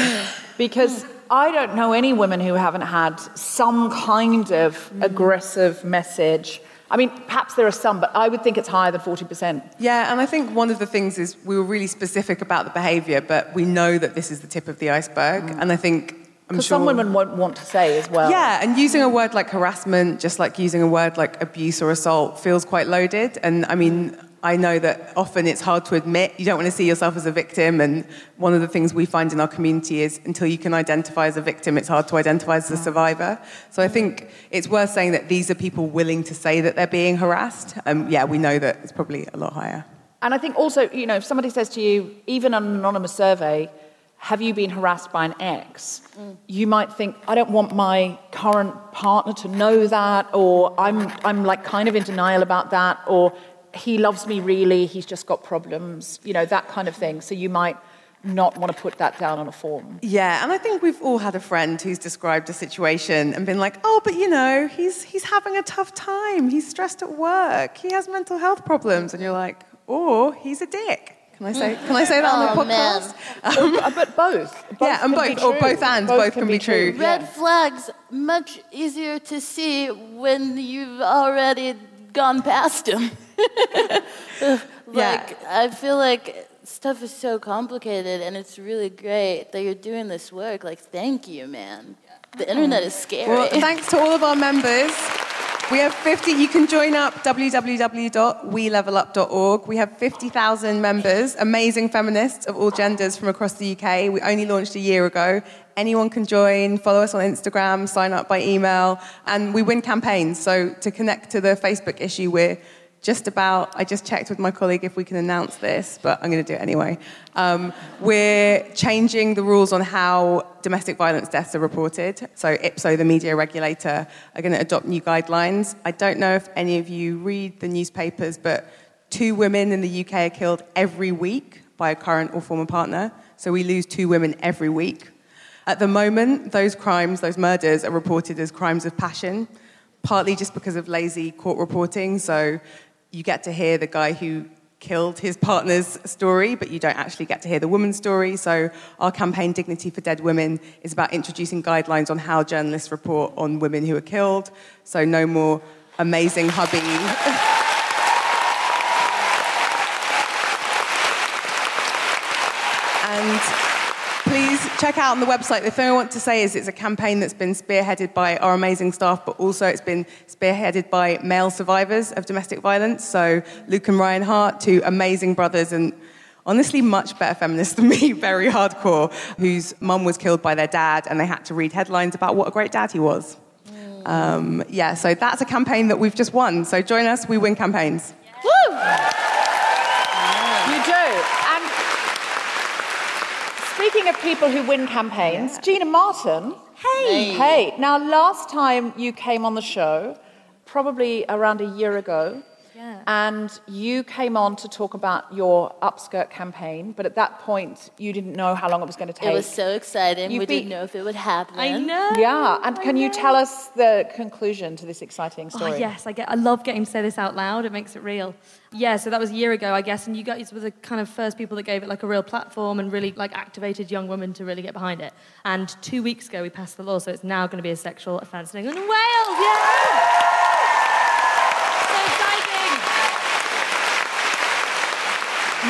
because I don't know any women who haven't had some kind of aggressive message. I mean, perhaps there are some, but I would think it's higher than 40%. Yeah, and I think one of the things is we were really specific about the behaviour, but we know that this is the tip of the iceberg. Mm. And I think I'm Because sure some women won't want to say as well. Yeah, and using a word like harassment, just like using a word like abuse or assault, feels quite loaded. And I mean, I know that often it's hard to admit. You don't want to see yourself as a victim. And one of the things we find in our community is until you can identify as a victim, it's hard to identify as a survivor. So I think it's worth saying that these are people willing to say that they're being harassed. Um, yeah, we know that it's probably a lot higher. And I think also, you know, if somebody says to you, even on an anonymous survey, have you been harassed by an ex? You might think, I don't want my current partner to know that, or I'm, I'm like kind of in denial about that, or he loves me really, he's just got problems, you know, that kind of thing. So you might not want to put that down on a form. Yeah, and I think we've all had a friend who's described a situation and been like, "Oh, but you know, he's he's having a tough time. He's stressed at work. He has mental health problems." And you're like, "Or he's a dick." Can I say can I say that on Oh, the podcast? Uh, but both. both yeah, and both or both and both, can, be true. Red flags much easier to see when you've already gone past him. like I feel like stuff is so complicated and it's really great that you're doing this work. Like thank you, man. The internet is scary. Well, thanks to all of our members. We have 50, you can join up www.welevelup.org. We have 50,000 members, amazing feminists of all genders from across the UK. We only launched a year ago. Anyone can join, follow us on Instagram, sign up by email, and we win campaigns. So to connect to the Facebook issue, we're just about, I just checked with my colleague if we can announce this, but I'm going to do it anyway. Um, we're changing the rules on how domestic violence deaths are reported. So IPSO, the media regulator, are going to adopt new guidelines. I don't know if any of you read the newspapers, but two women in the UK are killed every week by a current or former partner. So we lose two women every week. At the moment, those crimes, those murders, are reported as crimes of passion, partly just because of lazy court reporting. So you get to hear the guy who killed his partner's story, but you don't actually get to hear the woman's story. So our campaign, Dignity for Dead Women, is about introducing guidelines on how journalists report on women who are killed. So no more amazing hubby. and please check out on the website. The thing I want to say is it's a campaign that's been spearheaded by our amazing staff, but also it's been spearheaded by male survivors of domestic violence. So Luke and Ryan Hart, two amazing brothers and honestly much better feminists than me, very hardcore, whose mum was killed by their dad and they had to read headlines about what a great dad he was. Um, yeah, so that's a campaign that we've just won. So join us, we win campaigns. You do. And speaking of people who win campaigns, Gina Martin. Hey. Hey. Now, last time you came on the show, probably around a year ago, yeah. and you came on to talk about your upskirt campaign, but at that point, you didn't know how long it was going to take. it was so exciting. You've we been- didn't know if it would happen. I know. Yeah, and can you tell us the conclusion to this exciting Oh, story? yes, I get. I love getting to say this out loud. It makes it real. Yeah, so that was a year ago, I guess, and you guys were the kind of first people that gave it like a real platform and really like activated young women to really get behind it. And two weeks ago, we passed the law, so it's now going to be a sexual offence in England and Wales. Yeah. So exciting.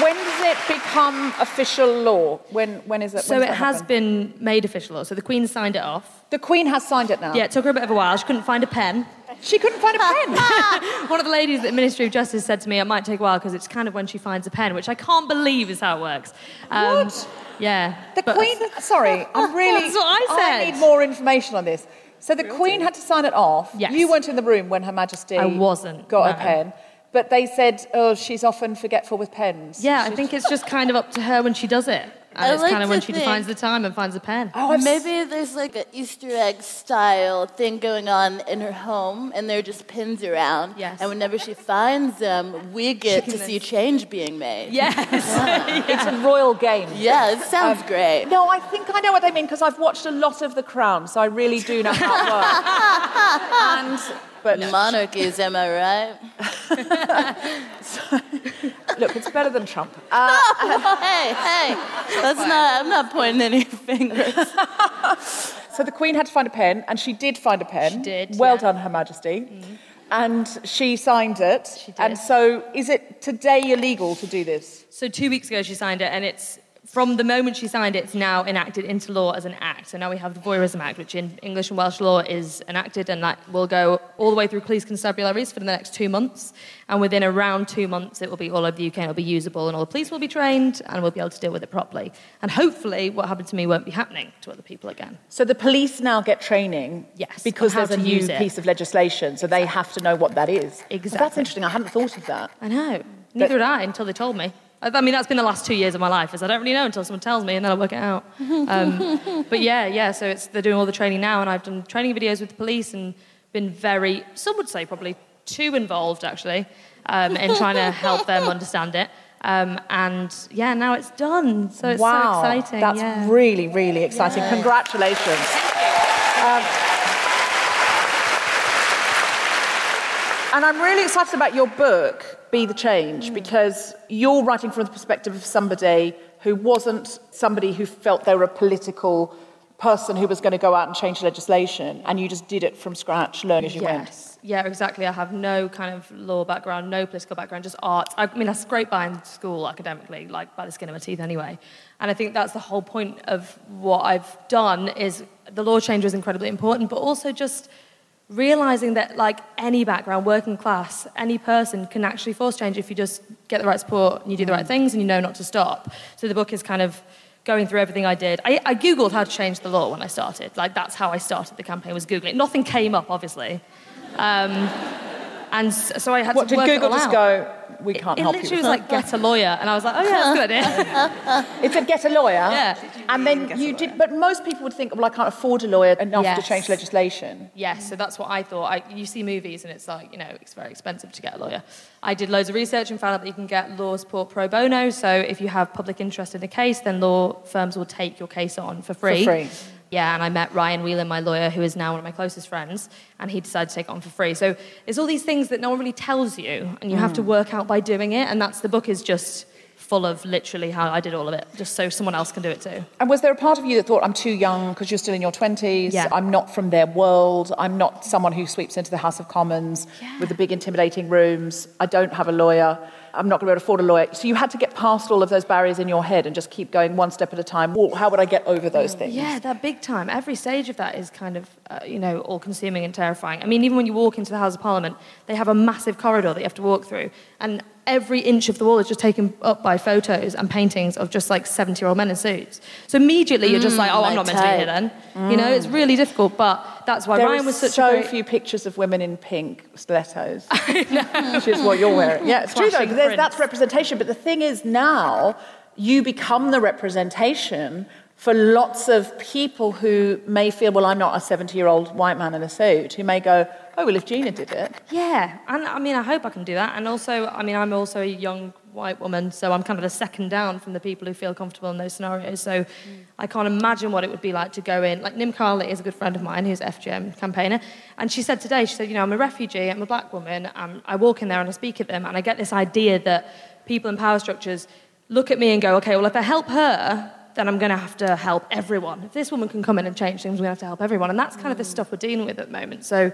When does it become official law? When, when is it? So it has happen? been made official law. So the Queen signed it off. The Queen has signed it now. Yeah, it took her a bit of a while. She couldn't find a pen. She couldn't find a pen. One of the ladies at the Ministry of Justice said to me, it might take a while because it's kind of when she finds a pen, which I can't believe is how it works. Um, What? Yeah. The But- Queen. Sorry, I'm really. That's what I said. I need more information on this. So the Queen had to sign it off. Yes. You weren't in the room when Her Majesty. I wasn't, Got a pen, but they said, "Oh, she's often forgetful with pens." Yeah, I She's- think it's just kind of up to her when she does it. And I it's like kind of when to she think- defines the time and finds the pen. Oh, I've s- Maybe there's like an Easter egg style thing going on in her home, and there are just pins around. Yes. And whenever she finds them, we get to see change being made. Yes. it's a royal game. Yeah, it sounds um, great. No, I think I know what they mean because I've watched a lot of The Crown, so I really do know how it works. and but Monarchies, am I right? look, it's better than Trump. hey, hey, that's not. I'm not pointing any fingers. So the Queen had to find a pen, and she did find a pen. She did, Well yeah. done, Her Majesty. Mm-hmm. And she signed it. She did. And so, is it today illegal to do this? So two weeks ago she signed it, and it's from the moment she signed it, it's now enacted into law as an act. So now we have the Voyeurism Act, which in English and Welsh law is enacted, and that will go all the way through police constabularies for the next two months. And within around two months, it will be all over the UK, and it'll be usable, and all the police will be trained, and we'll be able to deal with it properly. And hopefully, what happened to me won't be happening to other people again. So the police now get training Yes, because there's a new piece of legislation, so they have to know what that is. So that's interesting. I hadn't thought of that. I know. Neither did I until they told me. I mean, that's been the last two years of my life, is I don't really know until someone tells me, and then I work it out. Um, but yeah, yeah. So it's they're doing all the training now, and I've done training videos with the police, and been very, some would say probably too involved actually, um, in trying to help them understand it. Um, and yeah, now it's done. So it's wow, so exciting. That's yeah. really, really exciting. Congratulations. Um, and I'm really excited about your book, Be the Change, because you're writing from the perspective of somebody who wasn't somebody who felt they were a political person who was going to go out and change legislation, and you just did it from scratch, learn as you went. Yes. Yeah, exactly. I have no kind of law background, no political background, just art. I mean, I scraped by in school academically, like by the skin of my teeth anyway. And I think that's the whole point of what I've done is the law change was incredibly important, but also just realizing that like any background, working class, any person can actually force change if you just get the right support and you do the right things and you know not to stop. So the book is kind of going through everything I did. I, I Googled how to change the law when I started. Like that's how I started the campaign was Googling. Nothing came up, obviously. Um, and so I had What to did work Google it all just out. go? We can't It help literally you. was like get a lawyer, and I was like, oh yeah, that's a good idea. It said get a lawyer. Yeah. And then you did, but most people would think, well, I can't afford a lawyer enough to change legislation. Yes, so that's what I thought. I, you see movies and it's like, you know, it's very expensive to get a lawyer. I did loads of research and found out that you can get law support pro bono. So if you have public interest in a case, then law firms will take your case on for free. free. Yeah, and I met Ryan Whelan, my lawyer, who is now one of my closest friends, and he decided to take it on for free. So it's all these things that no one really tells you, and you have to mm. work out by doing it. And that's the book is just full of literally how I did all of it, just so someone else can do it too. And was there a part of you that thought, I'm too young because you're still in your 20s, Yeah. I'm not from their world, I'm not someone who sweeps into the House of Commons with the big intimidating rooms, I don't have a lawyer, I'm not going to be able to afford a lawyer. So you had to get past all of those barriers in your head and just keep going one step at a time. How would I get over those things? Yeah, that big time. Every stage of that is kind of, uh, you know, all consuming and terrifying. I mean, even when you walk into the House of Parliament, they have a massive corridor that you have to walk through. And every inch of the wall is just taken up by photos and paintings of just like 70 year old men in suits. So immediately you're just mm, like, oh, I'm not meant to be here then. You know, it's really difficult, but that's why There Ryan was such so a great... few pictures of women in pink stilettos, which is what you're wearing. Yeah, it's true though. Flashing 'cause there's- prints. That's representation. But the thing is, now you become the representation for lots of people who may feel, well, I'm not a 70 year old white man in a suit, who may go, oh, well, if Gina did it. Yeah, and I mean, I hope I can do that. And also, I mean, I'm also a young white woman, so I'm kind of a second down from the people who feel comfortable in those scenarios. So I can't imagine what it would be like to go in. Like, Nimco Ali is a good friend of mine who's FGM campaigner. And she said today, she said, you know, I'm a refugee, I'm a black woman, and I walk in there and I speak at them, and I get this idea that people in power structures look at me and go, okay, well, if I help her, then I'm going to have to help everyone. If this woman can come in and change things, we're going to have to help everyone. And that's kind of the mm. stuff we're dealing with at the moment. So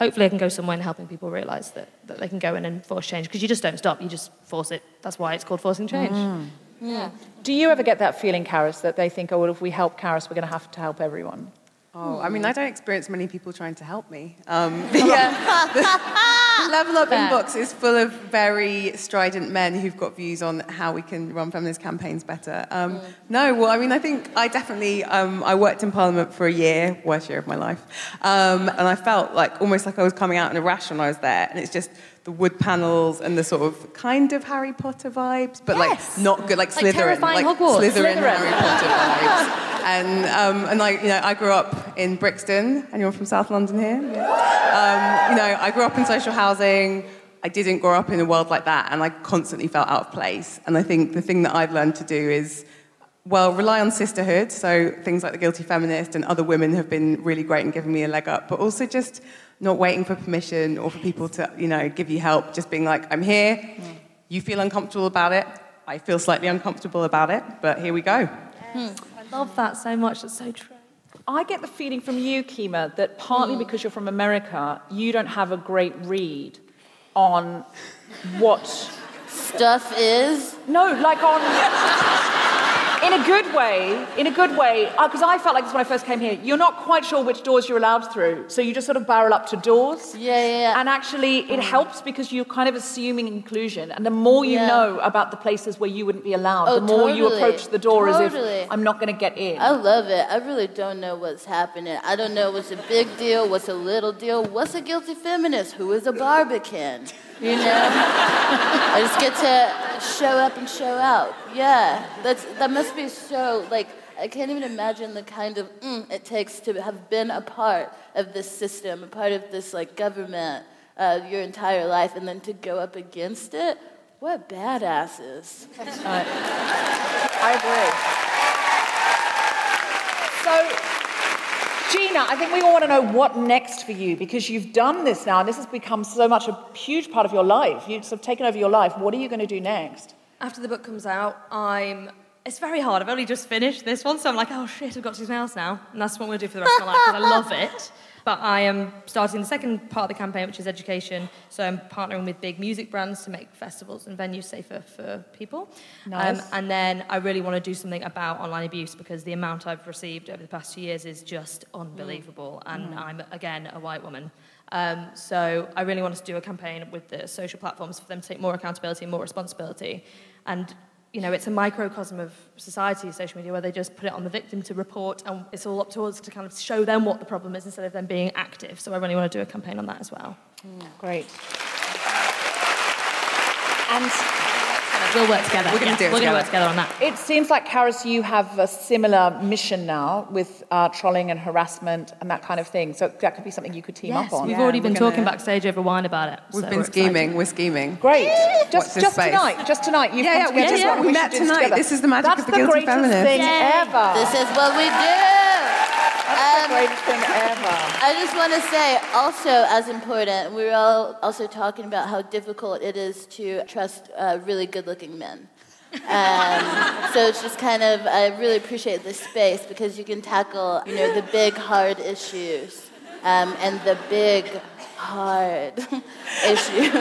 hopefully I can go somewhere in helping people realise that, that they can go in and force change. Because you just don't stop, you just force it. That's why it's called forcing change. Mm. Yeah. Do you ever get that feeling, Carys, that they think, oh, well, if we help Carys, we're going to have to help everyone? Oh, I mean, I don't experience many people trying to help me. Um, the, uh, the Level Up Fair. inbox is full of very strident men who've got views on how we can run feminist campaigns better. Um, No, well, I mean, I think I definitely, um, I worked in Parliament for a year, worst year of my life, um, and I felt like almost like I was coming out in a rash when I was there, and it's just the wood panels and the sort of kind of Harry Potter vibes, but like not good, like, Like Slytherin, like Hogwarts. Slytherin, Slytherin. Harry Potter vibes. And um, and like you know, I grew up in Brixton. Anyone from South London here? Um, you know, I grew up in social housing. I didn't grow up in a world like that, and I constantly felt out of place. And I think the thing that I've learned to do is well, rely on sisterhood. So things like the Guilty Feminist and other women have been really great in giving me a leg up, but also just not waiting for permission or for people to, you know, give you help. Just being like, I'm here. Hmm. You feel uncomfortable about it. I feel slightly uncomfortable about it, but here we go. Hmm. I love that so much. That's so true. I get the feeling from you, Kemah, that partly hmm. because you're from America, you don't have a great read on what Stuff is. No, like on. In a good way, in a good way, uh, because I felt like this when I first came here. You're not quite sure which doors you're allowed through, so you just sort of barrel up to doors. Yeah, yeah, yeah. And actually, it helps because you're kind of assuming inclusion, and the more you Yeah. know about the places where you wouldn't be allowed, Oh, the more you approach the door as if I'm not going to get in. I love it. I really don't know what's happening. I don't know what's a big deal, what's a little deal, what's a guilty feminist, who is a Barbican. You know? I just get to show up and show out. Yeah, that's that must be so like I can't even imagine the kind of mm it takes to have been a part of this system, a part of this like government uh, your entire life, and then to go up against it. What badasses! I agree. So, Gina, I think we all want to know what next for you because you've done this now and this has become so much a huge part of your life. You've sort of taken over your life. What are you going to do next? After the book comes out, I'm. It's very hard. I've only just finished this one, so I'm like, oh shit, I've got to do something else now. And that's what I'm going to do for the rest of my life because I love it. But I am starting the second part of the campaign, which is education. So I'm partnering with big music brands to make festivals and venues safer for people. Um, Nice. and then I really want to do something about online abuse because the amount I've received over the past two years is just unbelievable. And I'm, again, a white woman. Um, so I really want to do a campaign with the social platforms for them to take more accountability and more responsibility. And you know, it's a microcosm of society, social media, where they just put it on the victim to report, and it's all up to us to kind of show them what the problem is instead of them being active. So I really want to do a campaign on that as well. Mm, great. And We'll work together. We're gonna Yes, do it We're going to work together. together on that. it seems like, Carys, you have a similar mission now with uh, trolling and harassment and that kind of thing. So that could be something you could team Yes, up on. we've Yeah, already been gonna- talking backstage over wine about it. We've so been we're scheming. excited. We're scheming. Great. Just, just tonight. Just tonight. You've Yeah, yeah, we together. just- This is what we we met should do tonight. together. This is the magic That's of the Guilty greatest thing Yay. ever. This is what we do. That's Um, the greatest thing ever. I just want to say, also as important, we were all also talking about how difficult it is to trust uh, really good-looking men. Um, so it's just kind of, I really appreciate this space because you can tackle, you know, the big hard issues um, and the big hard issues.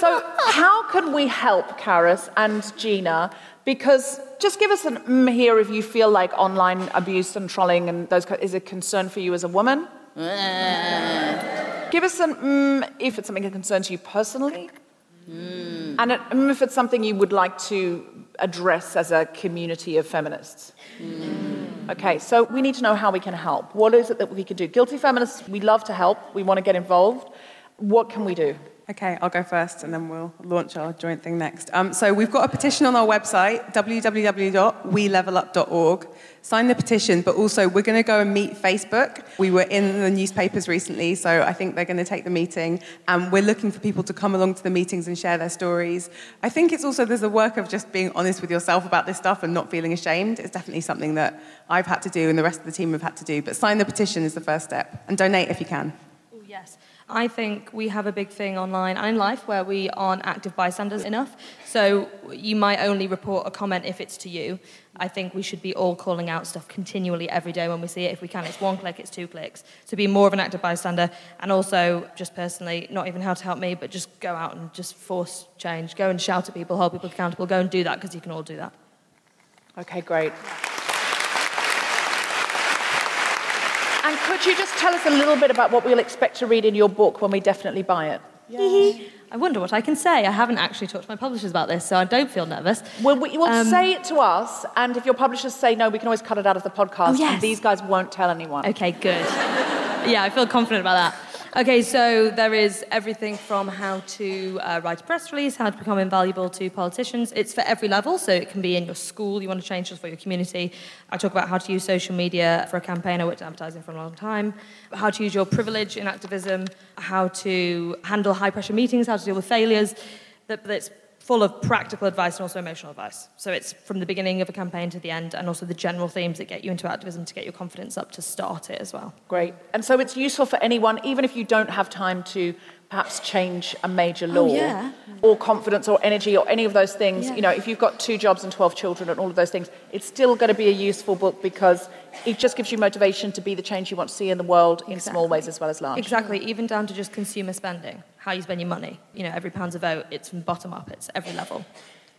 So, how can we help Carys and Gina? Because just give us an mm here if you feel like online abuse and trolling and those is a concern for you as a woman. Give us an mm if it's something that concerns you personally, and an mm if it's something you would like to address as a community of feminists. Okay, so we need to know how we can help. What is it that we can do? Guilty feminists, we love to help. We want to get involved. What can we do? Okay, I'll go first and then we'll launch our joint thing next. Um, so we've got a petition on our website, www.welevelup.org. Sign the petition, but also we're going to go and meet Facebook. We were in the newspapers recently, so I think they're going to take the meeting. And we're looking for people to come along to the meetings and share their stories. I think it's also, there's a work of just being honest with yourself about this stuff and not feeling ashamed. It's definitely something that I've had to do and the rest of the team have had to do. But sign the petition is the first step. And donate if you can. Ooh, Yes. I think we have a big thing online and in life where we aren't active bystanders enough. So you might only report a comment if it's to you. I think we should be all calling out stuff continually every day when we see it. If we can, it's one click, it's two clicks. So be more of an active bystander and also just personally, not even how to help me, but just go out and just force change. Go and shout at people, hold people accountable. Go and do that because you can all do that. Okay, great. And could you just tell us a little bit about what we'll expect to read in your book when we definitely buy it? I wonder what I can say. I haven't actually talked to my publishers about this, so I don't feel nervous. Well, we, well Um, say it to us, and if your publishers say no, we can always cut it out of the podcast, Oh, yes. and these guys won't tell anyone. Okay, good. yeah, I feel confident about that. Okay, so there is everything from how to uh, write a press release, how to become invaluable to politicians. It's for every level, so it can be in your school, you want to change just for your community. I talk about how to use social media for a campaign. I worked in advertising for a long time. How to use your privilege in activism, how to handle high pressure meetings, how to deal with failures. That, full of practical advice and also emotional advice. So it's from the beginning of a campaign to the end, and also the general themes that get you into activism to get your confidence up to start it as well. Great. And so it's useful for anyone, even if you don't have time to perhaps change a major Oh, law yeah. or confidence or energy or any of those things. Yeah. You know, if you've got two jobs and 12 children and all of those things, it's still going to be a useful book because it just gives you motivation to be the change you want to see in the world in small ways as well as large. Exactly, even down to just consumer spending, how you spend your money. You know, every pound's a vote, it's from bottom up, it's every level.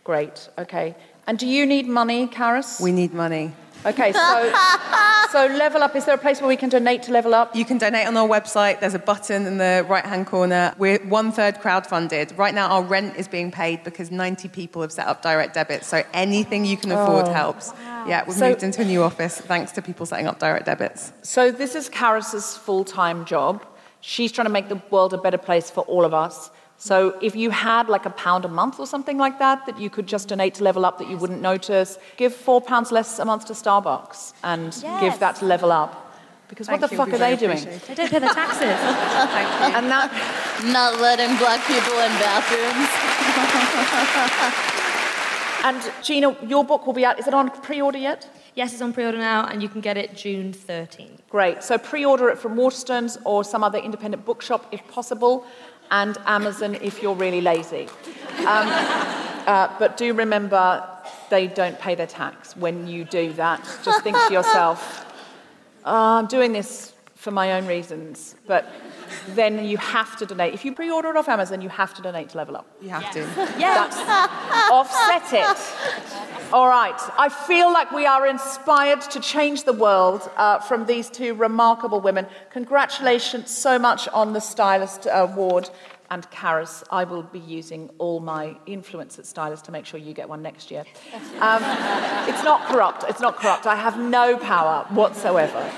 Great. Okay. And do you need money, Carys? We need money. Okay, so so Level Up. Is there a place where we can donate to Level Up? You can donate on our website. There's a button in the right hand corner. We're one third crowdfunded. Right now, our rent is being paid because 90 people have set up direct debits. So anything you can afford Oh. helps. Yeah, we've So- moved into a new office thanks to people setting up direct debits. So this is Carys's full-time job. She's trying to make the world a better place for all of us. So if you had like a pound a month or something like that that you could just donate to Level Up that you wouldn't notice, give four pounds less a month to Starbucks and give that to Level Up. Because what the you, fuck are they doing? They don't pay their taxes. And that Not letting black people in bathrooms. and Gina, your book will be out. Is it on pre-order yet? Yes, it's on pre order now, and you can get it June 13th. Great. So pre-order it from Waterstones or some other independent bookshop if possible, and Amazon if you're really lazy. Um, uh, but do remember, they don't pay their tax when you do that. Just think to yourself, "Oh, I'm doing this for my own reasons, but then you have to donate. If you pre-order it off Amazon, you have to donate to Level Up. You have to. That's offset it. All right. I feel like we are inspired to change the world uh, from these two remarkable women. Congratulations so much on the Stylist Award. And Carys, I will be using all my influence at Stylist to make sure you get one next year. Um, it's not corrupt. It's not corrupt. I have no power whatsoever.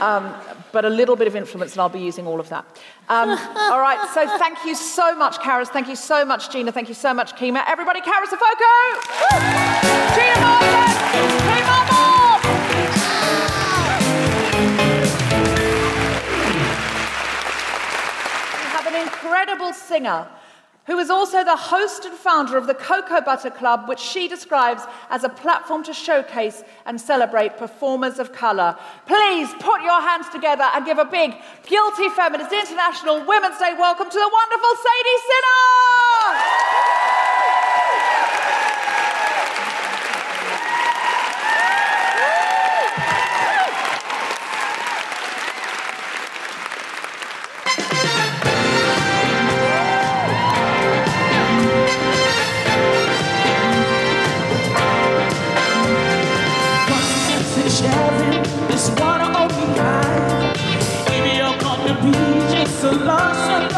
Um, but a little bit of influence, and I'll be using all of that. Um, all right, so thank you so much, Carys. Thank you so much, Gina. Thank you so much, Kemah. Everybody, Carys Afoko! Gina Martin! Kemah Moore! Have an incredible singer who is also the host and founder of the Cocoa Butter Club, which she describes as a platform to showcase and celebrate performers of colour. Please put your hands together and give a big Guilty Feminist International Women's Day welcome to the wonderful Sadie Sinner! Just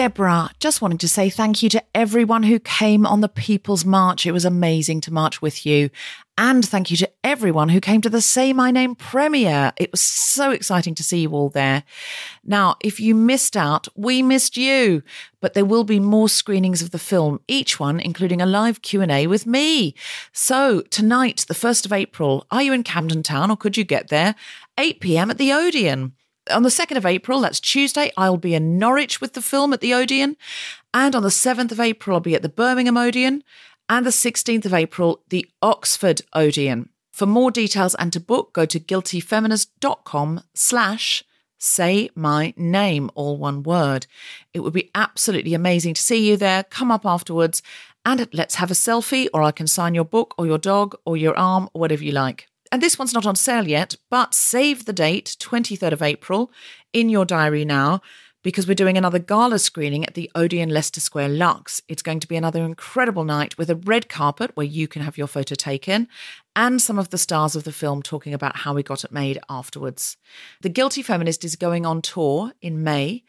Deborah. Just wanted to say thank you to everyone who came on the People's March. It was amazing to march with you. And thank you to everyone who came to the Say My Name premiere. It was so exciting to see you all there. Now, if you missed out, we missed you, but there will be more screenings of the film, each one including a live Q&A with me. So, tonight, the 1st of April, are you in Camden Town or could you get there? 8 p.m. at the Odeon. On the 2nd of April, that's Tuesday, I'll be in Norwich with the film at the Odeon. And on the 7th of April, I'll be at the Birmingham Odeon. And the 16th of April, the Oxford Odeon. For more details and to book, go to guiltyfeminist.com slash say my name, all one word. It would be absolutely amazing to see you there. Come up afterwards and let's have a selfie, or I can sign your book or your dog or your arm or whatever you like. And this one's not on sale yet, but save the date, 23rd of April, in your diary now, because we're doing another gala screening at the Odeon Leicester Square Lux. It's going to be another incredible night with a red carpet where you can have your photo taken and some of the stars of the film talking about how we got it made afterwards. The Guilty Feminist is going on tour in May.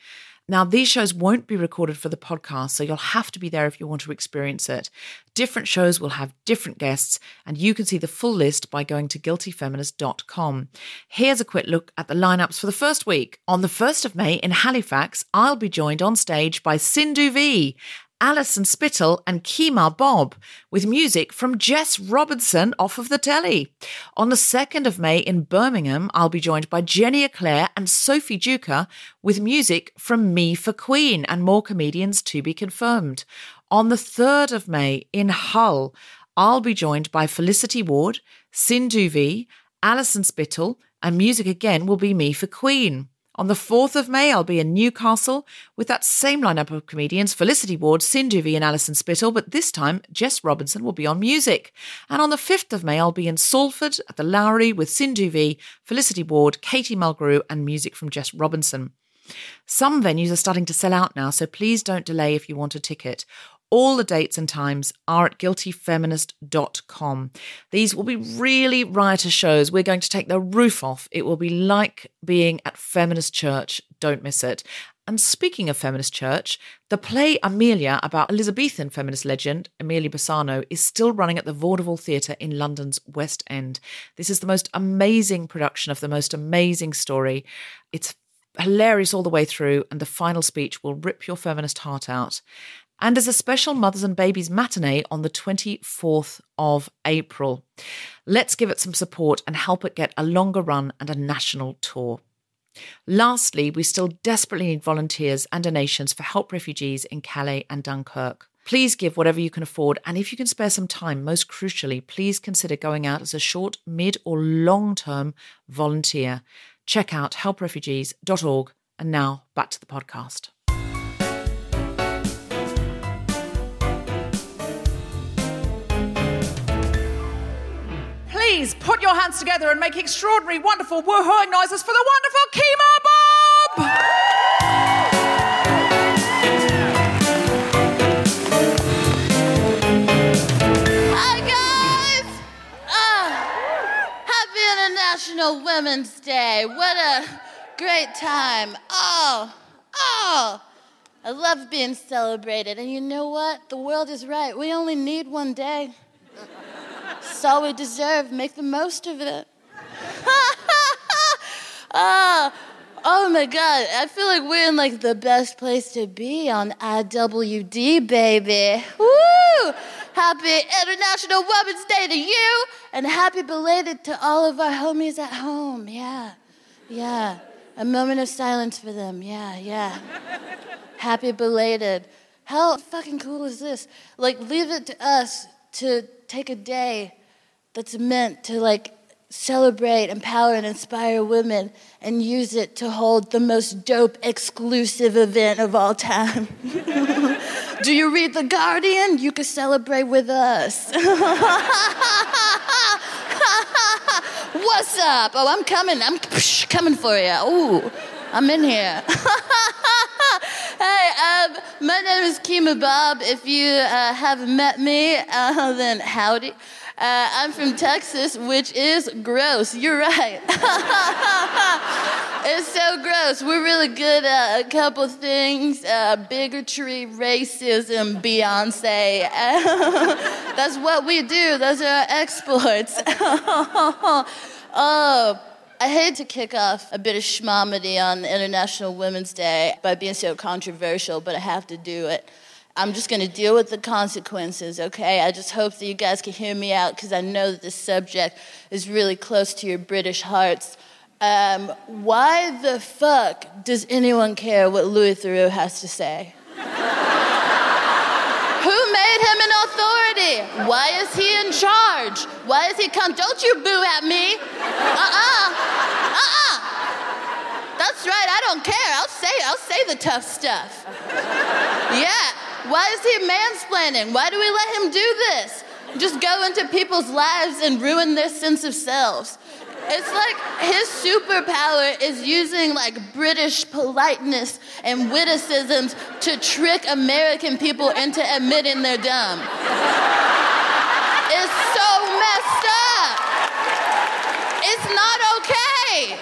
Now, these shows won't be recorded for the podcast, so you'll have to be there if you want to experience it. Different shows will have different guests, and you can see the full list by going to guiltyfeminist.com. Here's a quick look at the lineups for the first week. On the 1st of May in Halifax, I'll be joined on stage by Sindhu V. Alison Spittle and Kemah Bob, with music from Jess Robinson off of the telly. On the 2nd of May in Birmingham, I'll be joined by Jenny Eclair and Sophie Duker with music from Me for Queen and more comedians to be confirmed. On the 3rd of May in Hull, I'll be joined by Felicity Ward, Sindhu V, Alison Spittle, and music again will be Me for Queen. On the 4th of May, I'll be in Newcastle with that same lineup of comedians Felicity Ward, Sindhu V, and Alison Spittle, but this time Jess Robinson will be on music. And on the 5th of May, I'll be in Salford at the Lowry with Sindhu V, Felicity Ward, Katie Mulgrew, and music from Jess Robinson. Some venues are starting to sell out now, so please don't delay if you want a ticket. All the dates and times are at guiltyfeminist.com. These will be really riotous shows. We're going to take the roof off. It will be like being at Feminist Church. Don't miss it. And speaking of Feminist Church, the play Emilia about Elizabethan feminist legend Emilia Bassano is still running at the Vaudeville Theatre in London's West End. This is the most amazing production of the most amazing story. It's hilarious all the way through, and the final speech will rip your feminist heart out and as a special Mothers and Babies matinee on the 24th of April. Let's give it some support and help it get a longer run and a national tour. Lastly, we still desperately need volunteers and donations for help refugees in Calais and Dunkirk. Please give whatever you can afford, and if you can spare some time, most crucially, please consider going out as a short, mid, or long term volunteer. Check out helprefugees.org. And now back to the podcast. Please put your hands together and make extraordinary, wonderful woohooing noises for the wonderful Kemah Bob! Hi guys! Ah, happy International Women's Day. What a great time. Oh, oh. I love being celebrated. And you know what? The world is right. We only need one day. All we deserve. Make the most of it. oh, oh my God. I feel like we're in like the best place to be on IWD, baby. Woo! Happy International Women's Day to you, and happy belated to all of our homies at home. Yeah, yeah. A moment of silence for them. Yeah, yeah. happy belated. How fucking cool is this? Like, leave it to us to take a day that's meant to like celebrate, empower, and inspire women and use it to hold the most dope exclusive event of all time. Do you read The Guardian? You can celebrate with us. What's up? Oh, I'm coming. I'm coming for you. Ooh, I'm in here. hey, um, my name is Kemah Bob. If you uh, haven't met me, uh, then howdy. Uh, I'm from Texas, which is gross. You're right. it's so gross. We're really good at a couple things uh, bigotry, racism, Beyonce. That's what we do, those are our exploits. oh, I hate to kick off a bit of schmomedy on International Women's Day by being so controversial, but I have to do it. I'm just going to deal with the consequences, okay? I just hope that you guys can hear me out because I know that this subject is really close to your British hearts. Um, why the fuck does anyone care what Louis Theroux has to say? Who made him an authority? Why is he in charge? Why is he come? Don't you boo at me? Uh-uh. Uh-uh. That's right, I don't care. I'll say I'll say the tough stuff. Yeah. Why is he mansplaining? Why do we let him do this? Just go into people's lives and ruin their sense of selves. It's like his superpower is using like British politeness and witticisms to trick American people into admitting they're dumb. It's so messed up. It's not okay.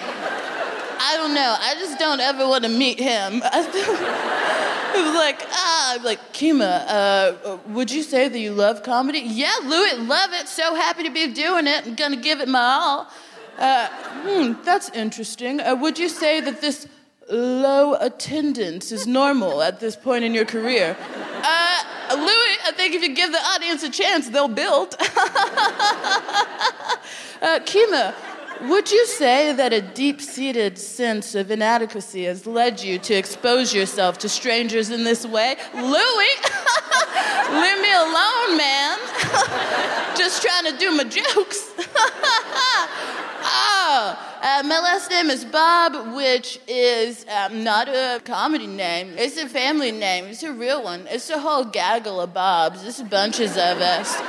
I don't know. I just don't ever want to meet him. It was like, ah, I'm like, Kemah, uh, would you say that you love comedy? Yeah, Louis, love it. So happy to be doing it. I'm gonna give it my all. Uh, hmm, that's interesting. Uh, would you say that this low attendance is normal at this point in your career? Uh, Louis, I think if you give the audience a chance, they'll build. uh, Kemah, would you say that a deep seated sense of inadequacy has led you to expose yourself to strangers in this way? Louis, leave me alone, man. Just trying to do my jokes. oh, uh, my last name is Bob, which is um, not a comedy name. It's a family name. It's a real one. It's a whole gaggle of Bobs. There's bunches of us.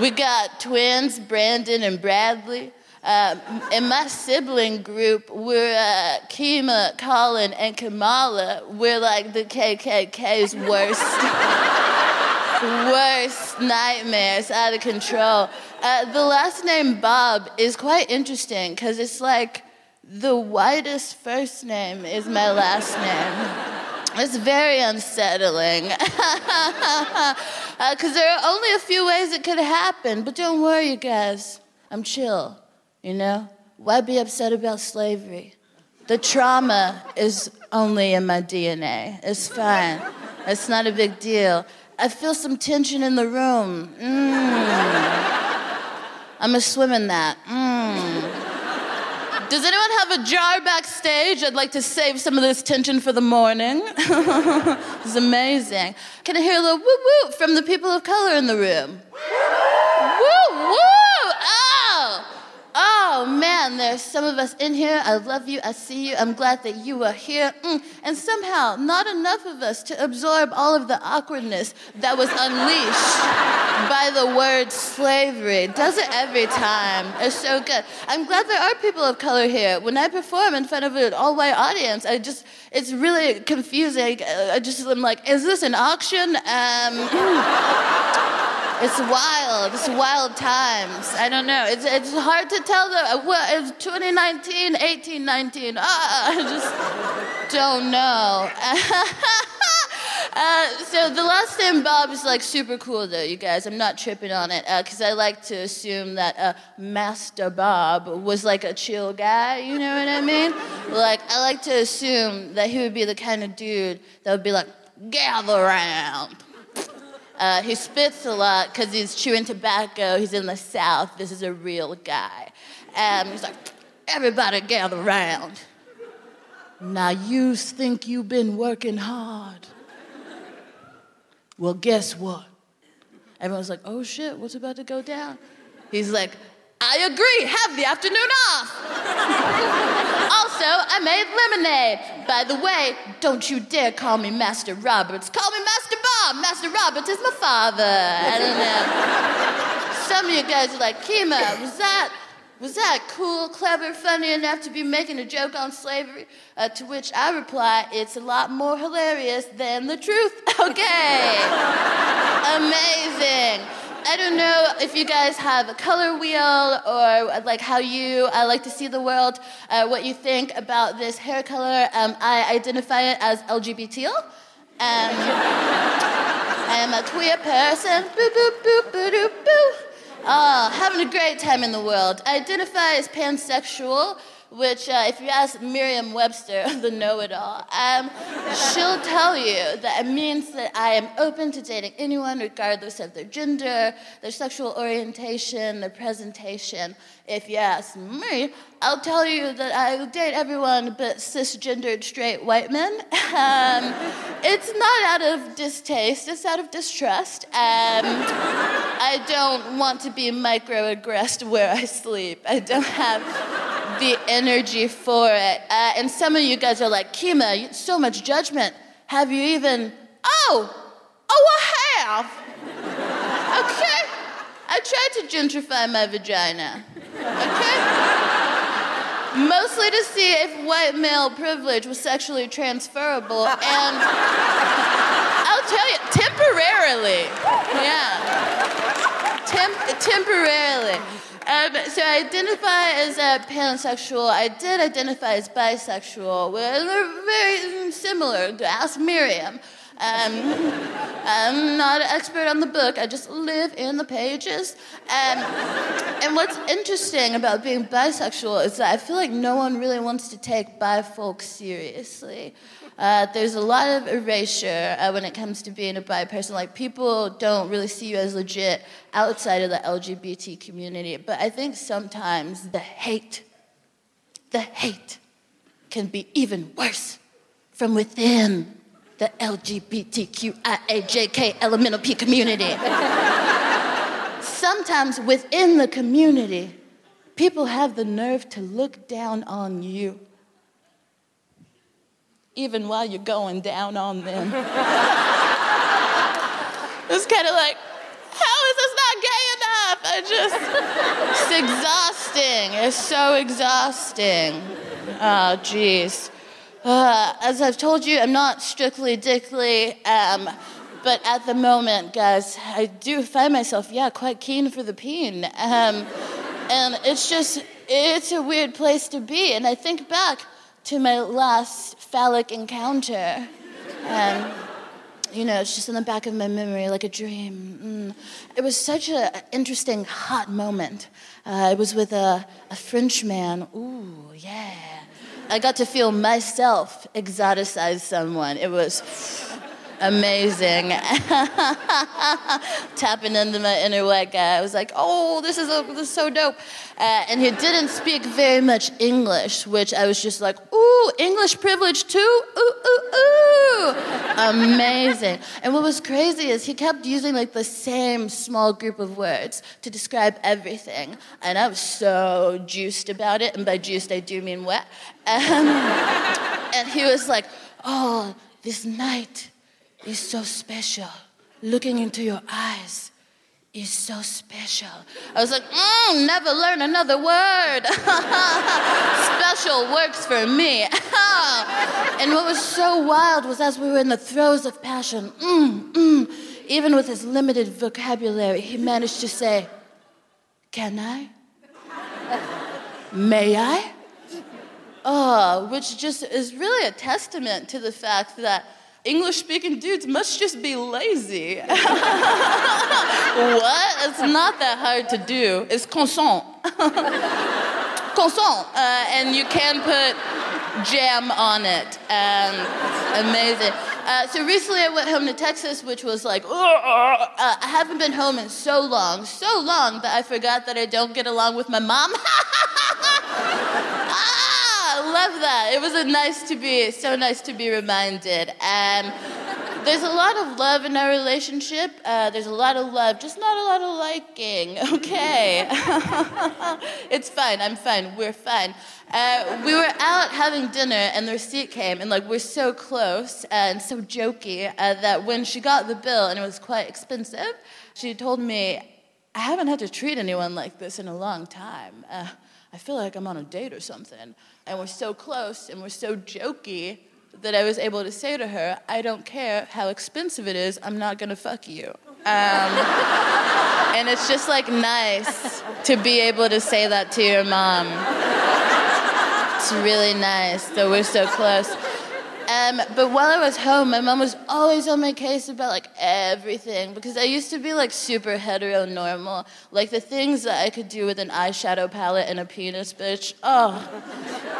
We got twins, Brandon and Bradley. Uh, in my sibling group, we're uh, Kemah, Colin, and Kamala. We're like the KKK's worst, worst nightmares, out of control. Uh, the last name Bob is quite interesting because it's like the whitest first name is my last name. It's very unsettling. Because there are only a few ways it could happen. But don't worry, you guys. I'm chill. You know? Why be upset about slavery? The trauma is only in my DNA. It's fine. It's not a big deal. I feel some tension in the room. Mm. I'm gonna swim in that. Mm. Does anyone have a jar backstage? I'd like to save some of this tension for the morning. it's amazing. Can I hear a little woo woo from the people of color in the room? Woo woo! Oh! Oh man, there's some of us in here. I love you. I see you. I'm glad that you are here. Mm. And somehow, not enough of us to absorb all of the awkwardness that was unleashed by the word slavery. Does it every time. It's so good. I'm glad there are people of color here. When I perform in front of an all white audience, I just, it's really confusing. I just, I'm like, is this an auction? Um, It's wild. It's wild times. I don't know. It's, it's hard to tell the it's 2019, 18, 19. Ah, I just don't know. Uh, so the last name Bob is like super cool though, you guys. I'm not tripping on it because I like to assume that uh, Master Bob was like a chill guy. You know what I mean? Like I like to assume that he would be the kind of dude that would be like, gather round. Uh, he spits a lot because he's chewing tobacco. He's in the South. This is a real guy. And he's like, everybody gather round. Now you think you've been working hard. Well, guess what? Everyone's like, oh shit, what's about to go down? He's like, I agree, have the afternoon off. also, I made lemonade. By the way, don't you dare call me Master Roberts. Call me Master Bob. Master Roberts is my father. I don't know. Some of you guys are like, Kemah, was that was that cool, clever, funny enough to be making a joke on slavery? Uh, to which I reply, it's a lot more hilarious than the truth. Okay. Amazing. I don't know if you guys have a color wheel or like how you uh, like to see the world, uh, what you think about this hair color. Um, I identify it as LGBT. Um, I am a queer person. Boo, boo, boo, boo, boo, boo. Oh, having a great time in the world. I identify as pansexual, which, uh, if you ask Merriam Webster, the know it all, um, she'll tell you that it means that I am open to dating anyone, regardless of their gender, their sexual orientation, their presentation. If you ask me, I'll tell you that I date everyone but cisgendered straight white men. Um, it's not out of distaste, it's out of distrust. Um, I don't want to be microaggressed where I sleep. I don't have the energy for it. Uh, and some of you guys are like, Kemah, so much judgment. Have you even. Oh! Oh, I have! Okay? I tried to gentrify my vagina. Okay? Mostly to see if white male privilege was sexually transferable, and I'll tell you, temporarily. Yeah. Temp- temporarily. Um, so I identify as a pansexual. I did identify as bisexual. They're very similar. Ask Merriam. Um, I'm not an expert on the book. I just live in the pages. Um, and what's interesting about being bisexual is that I feel like no one really wants to take bi folks seriously. Uh, there's a lot of erasure uh, when it comes to being a bi person. Like, people don't really see you as legit outside of the LGBT community. But I think sometimes the hate, the hate can be even worse from within the LGBTQIAJK elemental P community. Sometimes within the community, people have the nerve to look down on you, even while you're going down on them. it's kind of like, how is this not gay enough? I just, it's exhausting. It's so exhausting. Oh, jeez. Uh, as I've told you, I'm not strictly dickly, um, but at the moment, guys, I do find myself, yeah, quite keen for the peen. Um, and it's just, it's a weird place to be. And I think back to my last phallic encounter. Um, you know, it's just in the back of my memory like a dream. Mm. It was such an interesting, hot moment. Uh, it was with a, a French man. Ooh, yeah. I got to feel myself exoticize someone. It was amazing. Tapping into my inner white guy. I was like, oh, this is, a, this is so dope. Uh, and he didn't speak very much English, which I was just like, ooh, English privilege too? Ooh, ooh, ooh. Amazing. And what was crazy is he kept using like the same small group of words to describe everything. And I was so juiced about it. And by juiced, I do mean wet. Um, and he was like, oh, this night is so special. Looking into your eyes is so special. I was like, mm, never learn another word. special works for me. and what was so wild was as we were in the throes of passion, mm, mm, even with his limited vocabulary, he managed to say, Can I? May I? Oh, which just is really a testament to the fact that English speaking dudes must just be lazy. what? It's not that hard to do. It's consent. consent. Uh, and you can put jam on it. And amazing. Uh, so recently I went home to Texas, which was like, uh, I haven't been home in so long, so long that I forgot that I don't get along with my mom. ah, I love that. It was a nice to be, so nice to be reminded. And there's a lot of love in our relationship. Uh, there's a lot of love, just not a lot of liking. Okay. it's fine. I'm fine. We're fine. Uh, we were out having dinner, and the receipt came, and like we're so close and so jokey uh, that when she got the bill, and it was quite expensive, she told me, "I haven't had to treat anyone like this in a long time. Uh, I feel like I'm on a date or something." And we're so close, and we're so jokey that I was able to say to her, "I don't care how expensive it is. I'm not gonna fuck you." Um, and it's just like nice to be able to say that to your mom. It's really nice that we're so close. Um, but while I was home, my mom was always on my case about like everything because I used to be like super heteronormal. Like the things that I could do with an eyeshadow palette and a penis, bitch. Oh,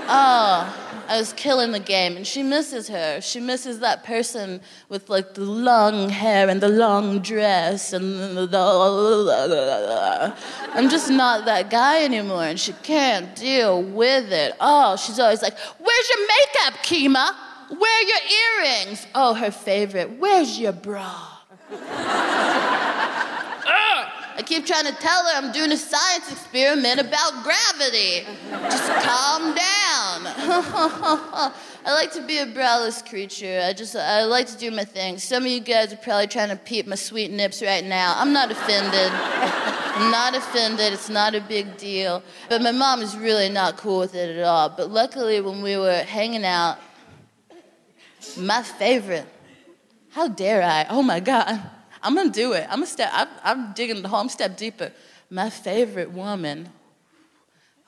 oh, I was killing the game. And she misses her. She misses that person with like the long hair and the long dress and the. I'm just not that guy anymore, and she can't deal with it. Oh, she's always like, "Where's your makeup, Kemah?" Where are your earrings? Oh, her favorite. Where's your bra? I keep trying to tell her I'm doing a science experiment about gravity. Just calm down. I like to be a braless creature. I just I like to do my thing. Some of you guys are probably trying to peep my sweet nips right now. I'm not offended. I'm not offended. It's not a big deal. But my mom is really not cool with it at all. But luckily, when we were hanging out my favorite. How dare I? Oh my God. I'm gonna do it. I'm gonna step, I'm, I'm digging the hole, I'm step deeper. My favorite woman.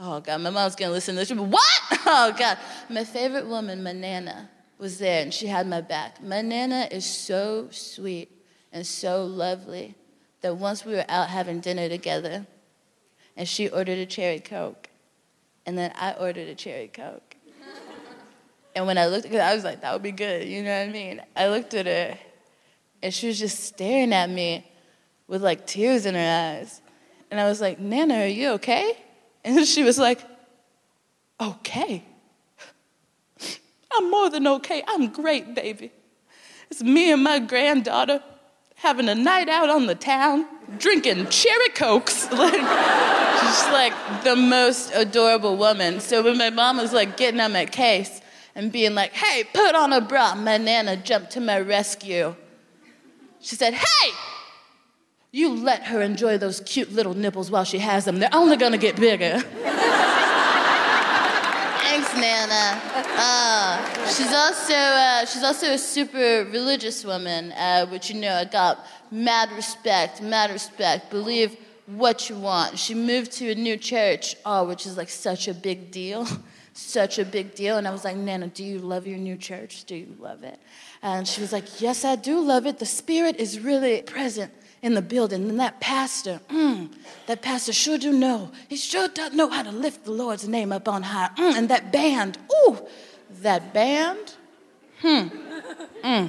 Oh God, my mom's gonna listen to this. What? Oh God. My favorite woman, my Nana, was there and she had my back. My Nana is so sweet and so lovely that once we were out having dinner together and she ordered a cherry Coke and then I ordered a cherry Coke. And when I looked at her, I was like, that would be good, you know what I mean? I looked at her, and she was just staring at me with like tears in her eyes. And I was like, Nana, are you okay? And she was like, okay. I'm more than okay. I'm great, baby. It's me and my granddaughter having a night out on the town, drinking cherry cokes. Like, she's like the most adorable woman. So when my mom was like getting on my case, and being like, hey, put on a bra. My Nana jumped to my rescue. She said, hey, you let her enjoy those cute little nipples while she has them. They're only gonna get bigger. Thanks, Nana. Uh, she's also uh, she's also a super religious woman, uh, which you know I got mad respect, mad respect. Believe what you want. She moved to a new church, oh, which is like such a big deal such a big deal. And I was like, Nana, do you love your new church? Do you love it? And she was like, Yes, I do love it. The Spirit is really present in the building. And that pastor, mm, that pastor sure do know. He sure does know how to lift the Lord's name up on high. Mm, and that band, ooh, that band, hmm, mm,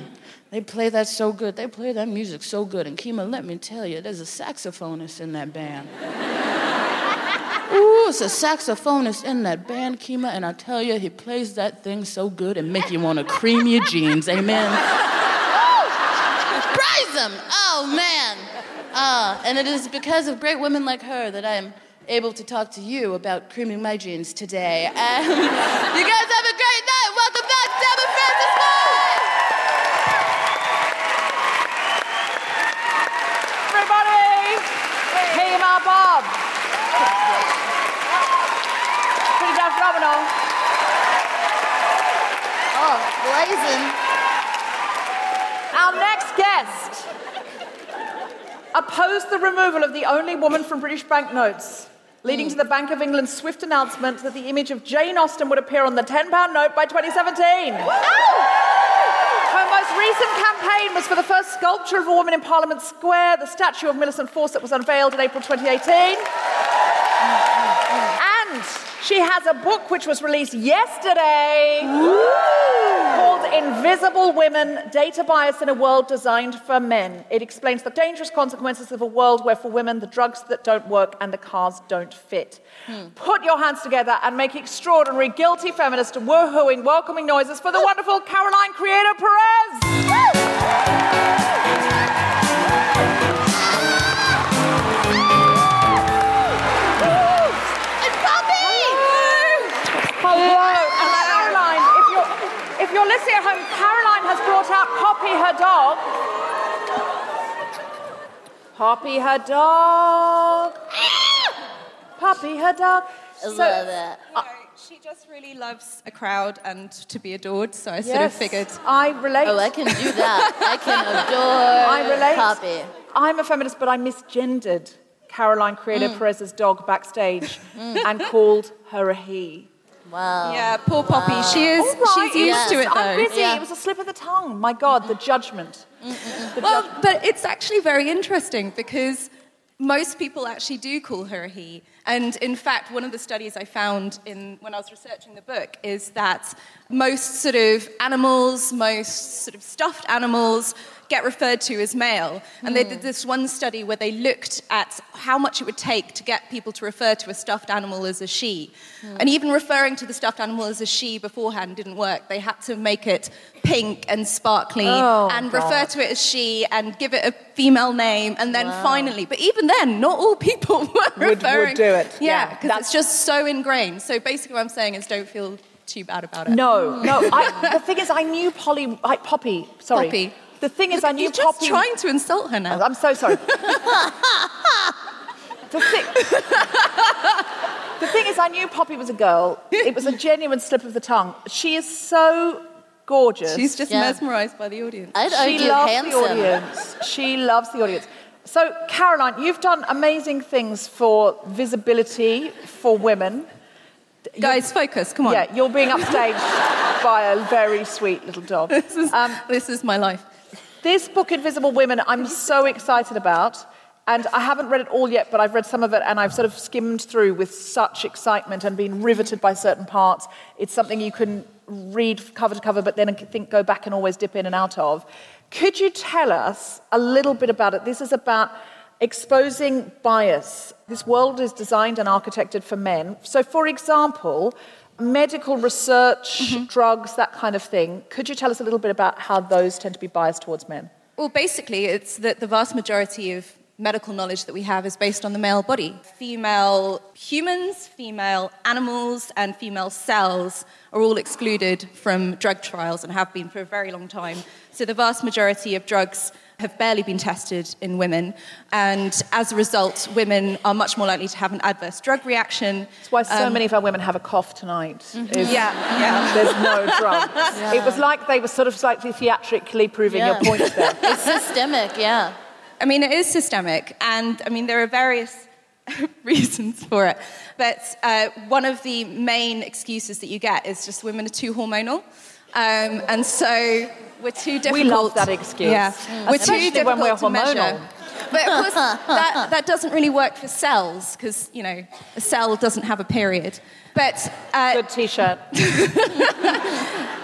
they play that so good. They play that music so good. And Kemah, let me tell you, there's a saxophonist in that band. Ooh, it's a saxophonist in that band, Kemah, and I tell you, he plays that thing so good and make you want to cream your jeans. Amen. Praise him! Oh man. Uh, and it is because of great women like her that I am able to talk to you about creaming my jeans today. Um, you guys have a great night. Welcome back, Deborah Frances Everybody, Kemah Bob. Pretty damn phenomenal. Oh, blazing. Our next guest opposed the removal of the only woman from British banknotes, leading to the Bank of England's swift announcement that the image of Jane Austen would appear on the £10 note by 2017. Her most recent campaign was for the first sculpture of a woman in Parliament Square, the statue of Millicent Fawcett was unveiled in April 2018. And she has a book which was released yesterday called Invisible Women Data Bias in a World Designed for Men. It explains the dangerous consequences of a world where, for women, the drugs that don't work and the cars don't fit. Hmm. Put your hands together and make extraordinary guilty feminist woohooing, welcoming noises for the wonderful Caroline Criado Perez. If you're at home, Caroline has brought out Poppy, her dog. Poppy, her dog. Poppy, her dog. I love it. uh, She just really loves a crowd and to be adored, so I sort of figured. I relate. Oh, I can do that. I can adore I relate. Poppy. I'm a feminist, but I misgendered Caroline Criado Mm. Perez's dog backstage and called her a he. Wow. Yeah, poor Poppy. She is. All right, she's used to it though. I'm busy. Yeah. It was a slip of the tongue. My God, the judgment. The Well, judgment. but it's actually very interesting because most people actually do call her a he. And in fact, one of the studies I found in, when I was researching the book is that most sort of animals, most sort of stuffed animals, get referred to as male. And they did this one study where they looked at how much it would take to get people to refer to a stuffed animal as a she. And even referring to the stuffed animal as a she beforehand didn't work. They had to make it pink and sparkly Oh, and God. refer to it as she and give it a female name. And then finally, but even then, not all people were would referring. do it. Yeah, Yeah, because that's- it's just so ingrained. So basically, what I'm saying is don't feel too bad about it. No, no. I, the thing is, I knew Polly, I, Poppy. Sorry. Poppy. The thing is, I knew You're just Poppy. trying to insult her now. I'm so sorry. the, thing, the thing is, I knew Poppy was a girl. It was a genuine slip of the tongue. She is so gorgeous. She's just Yeah. mesmerized by the audience. I'd she loves handsome. the audience. She loves the audience. So, Caroline, you've done amazing things for visibility for women. Guys, focus. Come on. Yeah, you're being upstaged by a very sweet little dog. This is, Um, this is my life. This book, Invisible Women, I'm so excited about. And I haven't read it all yet, but I've read some of it and I've sort of skimmed through with such excitement and been riveted by certain parts. It's something you can read cover to cover, but then think go back and always dip in and out of. Could you tell us a little bit about it? This is about exposing bias. This world is designed and architected for men. So, for example, medical research, mm-hmm. drugs, that kind of thing. Could you tell us a little bit about how those tend to be biased towards men? Well, basically, it's that the vast majority of medical knowledge that we have is based on the male body. Female humans, female animals, and female cells are all excluded from drug trials and have been for a very long time. So the vast majority of drugs have barely been tested in women, and as a result, women are much more likely to have an adverse drug reaction. That's why so Um, many of our women have a cough tonight. is Yeah, yeah. There's no drugs. It was like they were sort of slightly theatrically proving Yeah. your point there. It's systemic, yeah. I mean, it is systemic, and I mean, there are various reasons for it. But uh, one of the main excuses that you get is just women are too hormonal. Um, and so we're too difficult. We love that excuse. Yeah, Mm. we're Especially too when difficult we're to measure. hormonal. But of course, that, that doesn't really work for cells because, you know, a cell doesn't have a period. But uh, Good t-shirt.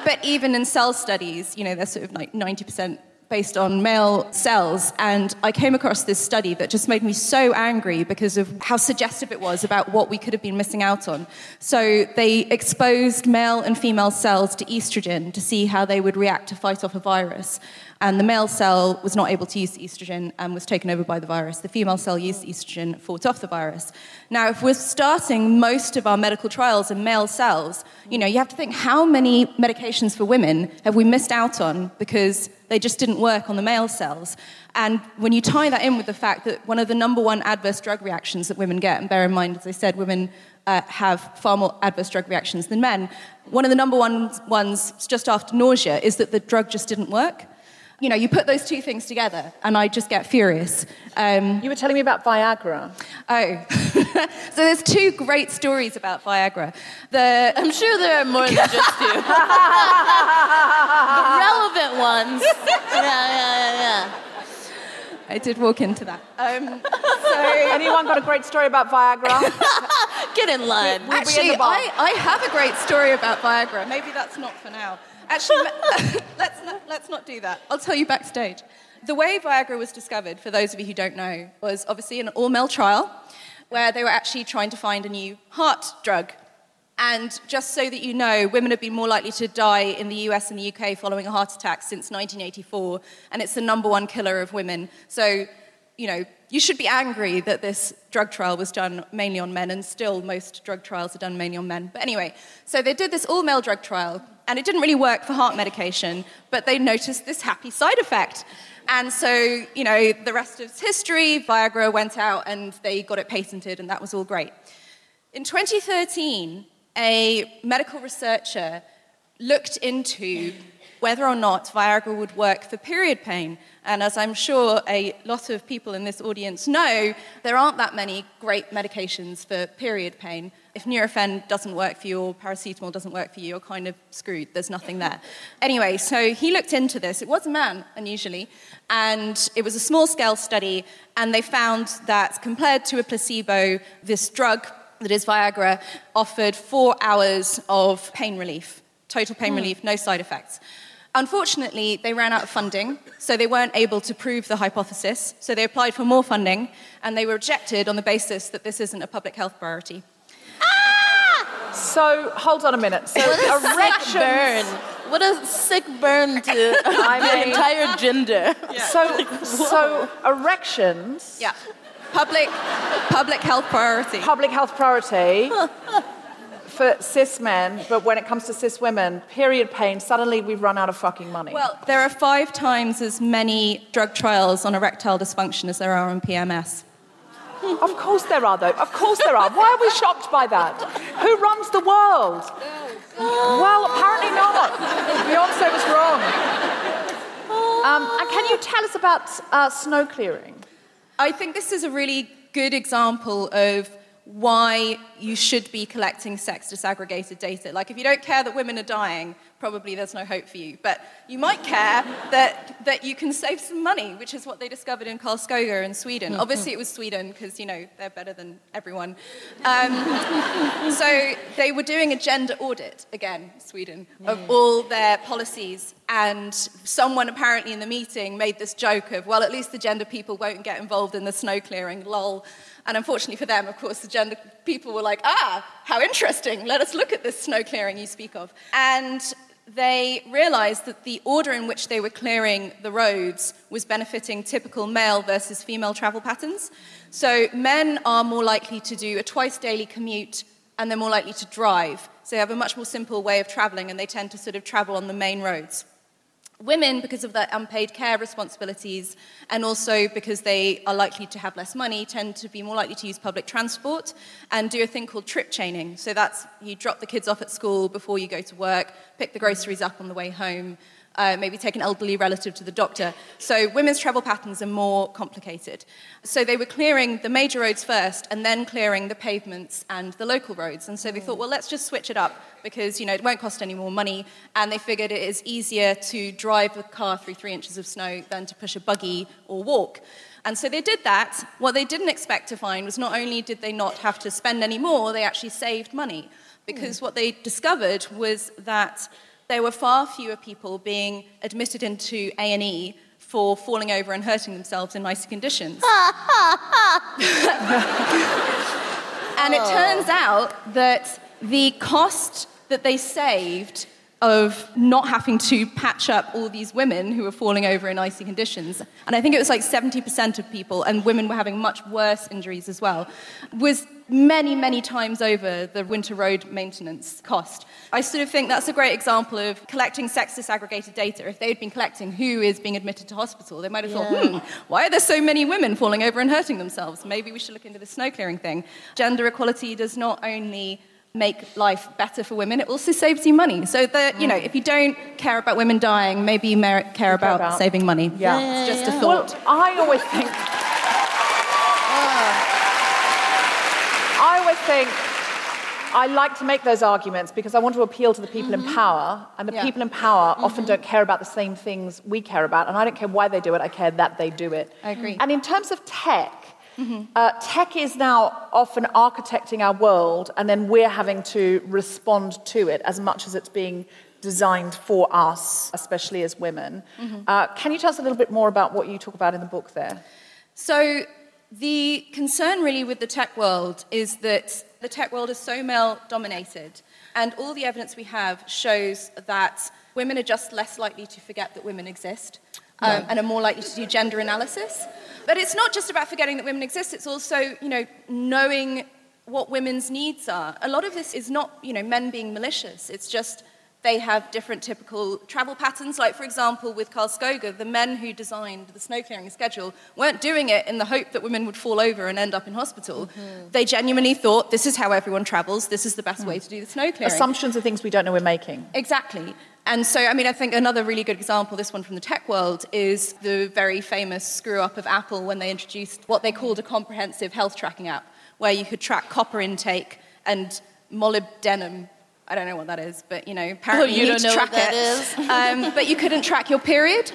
but even in cell studies, you know, they're sort of like 90% based on male cells. And I came across this study that just made me so angry because of how suggestive it was about what we could have been missing out on. So they exposed male and female cells to estrogen to see how they would react to fight off a virus. And the male cell was not able to use estrogen and was taken over by the virus. The female cell used estrogen, fought off the virus. Now, if we're starting most of our medical trials in male cells, you know, you have to think how many medications for women have we missed out on because they just didn't work on the male cells. And when you tie that in with the fact that one of the number one adverse drug reactions that women get, and bear in mind, as I said, women uh, have far more adverse drug reactions than men, one of the number one ones just after nausea is that the drug just didn't work. You know, you put those two things together, and I just get furious. Um, You were telling me about Viagra. oh, so there's two great stories about Viagra. The I'm sure there are more than just two. the relevant ones. Yeah, yeah, yeah, yeah. I did walk into that. Um, Anyone got a great story about Viagra? Get in line. We'll be in Actually. I, I have a great story about Viagra. Maybe that's not for now. Actually, let's, not, let's not do that. I'll tell you backstage. The way Viagra was discovered, for those of you who don't know, was obviously an all male trial where they were actually trying to find a new heart drug. And just so that you know, women have been more likely to die in the US and the UK following a heart attack since 1984, and it's the number one killer of women. So, you know, you should be angry that this drug trial was done mainly on men, and still most drug trials are done mainly on men. But anyway, so they did this all male drug trial, and it didn't really work for heart medication, but they noticed this happy side effect. And so, you know, the rest of history, Viagra went out and they got it patented, and that was all great. In 2013, a medical researcher looked into whether or not Viagra would work for period pain. And as I'm sure a lot of people in this audience know, there aren't that many great medications for period pain. If Nurofen doesn't work for you or paracetamol doesn't work for you, you're kind of screwed. There's nothing there. Anyway, so he looked into this. It was a man, unusually, and it was a small scale study, and they found that compared to a placebo, this drug that is Viagra offered four hours of pain relief, total pain Hmm. relief, no side effects. Unfortunately, they ran out of funding, so they weren't able to prove the hypothesis. So they applied for more funding, and they were rejected on the basis that this isn't a public health priority. So hold on a minute. So What a sick erections. burn. What a sick burn to I the mean- entire gender. So, so erections. Yeah. Public, public health priority. Public health priority for cis men, but when it comes to cis women, period pain, suddenly we've run out of fucking money. Well, there are five times as many drug trials on erectile dysfunction as there are on PMS. Of course there are, though. Of course there are. Why are we shocked by that? Who runs the world? Well, apparently not. Beyonce was wrong. Um, and can you tell us about uh, snow clearing? I think this is a really good example of why you should be collecting sex disaggregated data. Like, if you don't care that women are dying, probably there's no hope for you. But you might care that, that you can save some money, which is what they discovered in Karlskoga in Sweden. Mhm. Obviously, it was Sweden because, you know, they're better than everyone. Um, so they were doing a gender audit, again, Sweden, of all their policies. And someone apparently in the meeting made this joke of, well, at least the gender people won't get involved in the snow clearing, lol. And unfortunately for them, of course, the gender people were like, ah, how interesting. Let us look at this snow clearing you speak of. And they realized that the order in which they were clearing the roads was benefiting typical male versus female travel patterns. So men are more likely to do a twice daily commute and they're more likely to drive. So they have a much more simple way of traveling and they tend to sort of travel on the main roads. Women, because of their unpaid care responsibilities and also because they are likely to have less money, tend to be more likely to use public transport and do a thing called trip chaining. So that's you drop the kids off at school before you go to work, pick the groceries up on the way home, uh, maybe take an elderly relative to the doctor. So women's travel patterns are more complicated. So they were clearing the major roads first and then clearing the pavements and the local roads. And so they thought, well, let's just switch it up because you know it won't cost any more money. And they figured it is easier to drive a car through three inches of snow than to push a buggy or walk. And so they did that. What they didn't expect to find was not only did they not have to spend any more, they actually saved money. Because what they discovered was that there were far fewer people being admitted into A&E for falling over and hurting themselves in icy conditions. and it turns out that the cost that they saved of not having to patch up all these women who were falling over in icy conditions, and I think it was like 70% of people, and women were having much worse injuries as well, was many, many times over the winter road maintenance cost. I sort of think that's a great example of collecting sex disaggregated data. If they'd been collecting who is being admitted to hospital, they might have thought, hmm, why are there so many women falling over and hurting themselves? Maybe we should look into the snow clearing thing. Gender equality does not only make life better for women, it also saves you money. So that, you know, if you don't care about women dying, maybe you mer- care about, about- saving money. Yeah. It's just a thought. Well, I always think. I always think I like to make those arguments because I want to appeal to the people in mm-hmm. power, and the Yeah. people in power mm-hmm. often don't care about the same things we care about, and I don't care why they do it, I care that they do it. I agree. And in terms of tech, uh, tech is now often architecting our world, and then we're having to respond to it as much as it's being designed for us, especially as women. Uh, can you tell us a little bit more about what you talk about in the book there? So, the concern really with the tech world is that the tech world is so male dominated, and all the evidence we have shows that women are just less likely to forget that women exist um, and are more likely to do gender analysis. But it's not just about forgetting that women exist, it's also, you know, knowing what women's needs are. A lot of this is not, you know, men being malicious, it's just they have different typical travel patterns. Like, for example, with Karlskoga, the men who designed the snow clearing schedule weren't doing it in the hope that women would fall over and end up in hospital. They genuinely thought this is how everyone travels, this is the best way to do the snow clearing. Assumptions are things we don't know we're making. Exactly. And so, I mean, I think another really good example, this one from the tech world, is the very famous screw up of Apple when they introduced what they called a comprehensive health tracking app, where you could track copper intake and molybdenum. I don't know what that is, but you know, apparently you you, don't need to track that it. is? Um, but you couldn't track your period.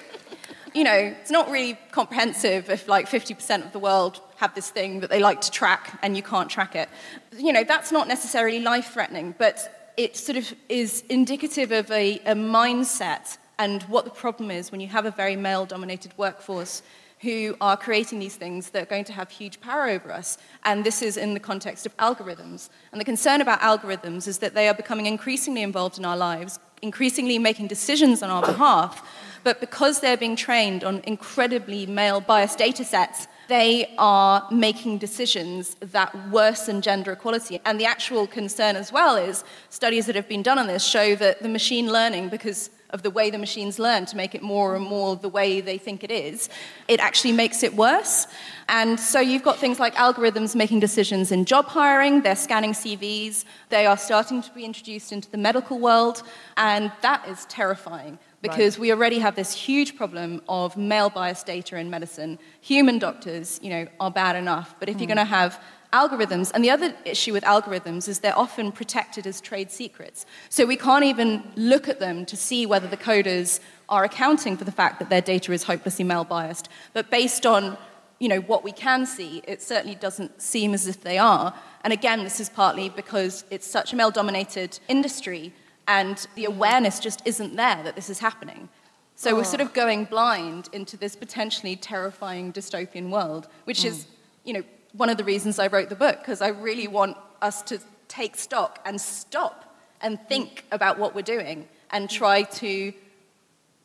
You know, it's not really comprehensive if like 50% of the world have this thing that they like to track and you can't track it. You know, that's not necessarily life threatening, but it sort of is indicative of a, a mindset and what the problem is when you have a very male dominated workforce who are creating these things that are going to have huge power over us. And this is in the context of algorithms. And the concern about algorithms is that they are becoming increasingly involved in our lives, increasingly making decisions on our behalf. But because they're being trained on incredibly male biased data sets, they are making decisions that worsen gender equality. And the actual concern as well is studies that have been done on this show that the machine learning, because of the way the machines learn to make it more and more the way they think it is, it actually makes it worse. And so you've got things like algorithms making decisions in job hiring, they're scanning CVs, they are starting to be introduced into the medical world, and that is terrifying because we already have this huge problem of male biased data in medicine. Human doctors, you know, are bad enough, but if you're Mm. going to have algorithms, and the other issue with algorithms is they're often protected as trade secrets. So we can't even look at them to see whether the coders are accounting for the fact that their data is hopelessly male biased. But based on you know, what we can see, it certainly doesn't seem as if they are. And again, this is partly because it's such a male dominated industry and the awareness just isn't there that this is happening. So we're sort of oh. going blind into this potentially terrifying dystopian world, which is, mm. you know, one of the reasons I wrote the book, because I really want us to take stock and stop and think mm. about what we're doing and try to,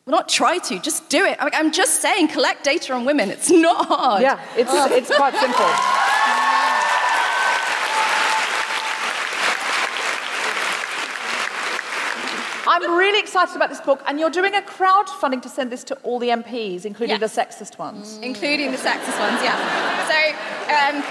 well, not try to, just do it. I- I'm just saying, collect data on women. It's not hard. Yeah, it's, it's quite simple. I'm really excited about this book, and you're doing a crowdfunding to send this to all the MPs, including the sexist ones. Including the sexist ones, yeah. So, um,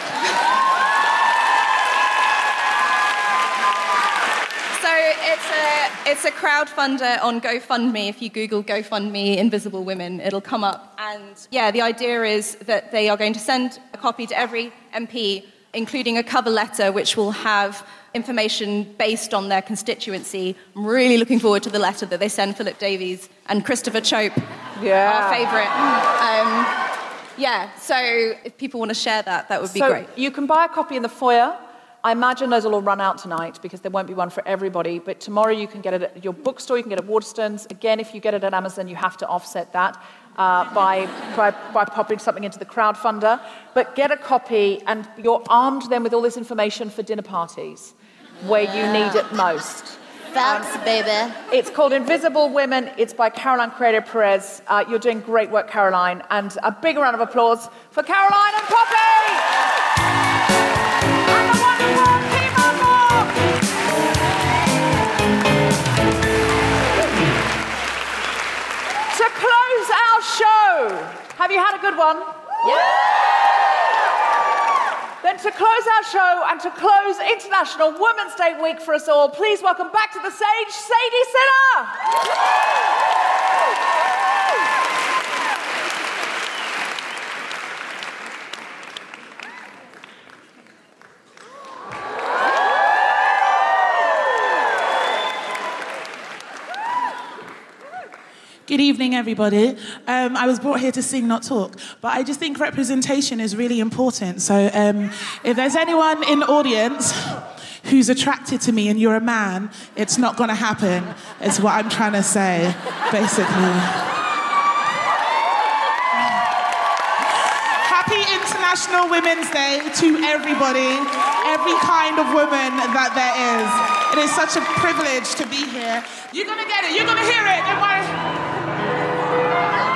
so it's a it's a crowdfunder on GoFundMe. If you Google GoFundMe Invisible Women, it'll come up. And yeah, the idea is that they are going to send a copy to every MP, including a cover letter, which will have information based on their constituency. I'm really looking forward to the letter that they send Philip Davies and Christopher Chope, Yeah. our favourite. Um, yeah, so if people want to share that, that would be so great. you can buy a copy in the foyer. I imagine those will all run out tonight because there won't be one for everybody. But tomorrow you can get it at your bookstore, you can get it at Waterstones. Again, if you get it at Amazon, you have to offset that uh, by, by, by popping something into the crowdfunder. But get a copy, and you're armed then with all this information for dinner parties where you need it most. Facts, baby. It's called Invisible Women. It's by Caroline Criado Perez. Uh, you're doing great work, Caroline. And a big round of applause for Caroline and Poppy! And the wonderful Team Unlock! To close our show, have you had a good one? Then to close our show and to close International Women's Day week for us all, please welcome back to the stage Sadie Sinner. Good evening, everybody. Um, I was brought here to sing, not talk, but I just think representation is really important. So, um, if there's anyone in the audience who's attracted to me and you're a man, it's not going to happen. Is what I'm trying to say, basically. Happy International Women's Day to everybody, every kind of woman that there is. It is such a privilege to be here. You're gonna get it, you're gonna hear it. Thank you.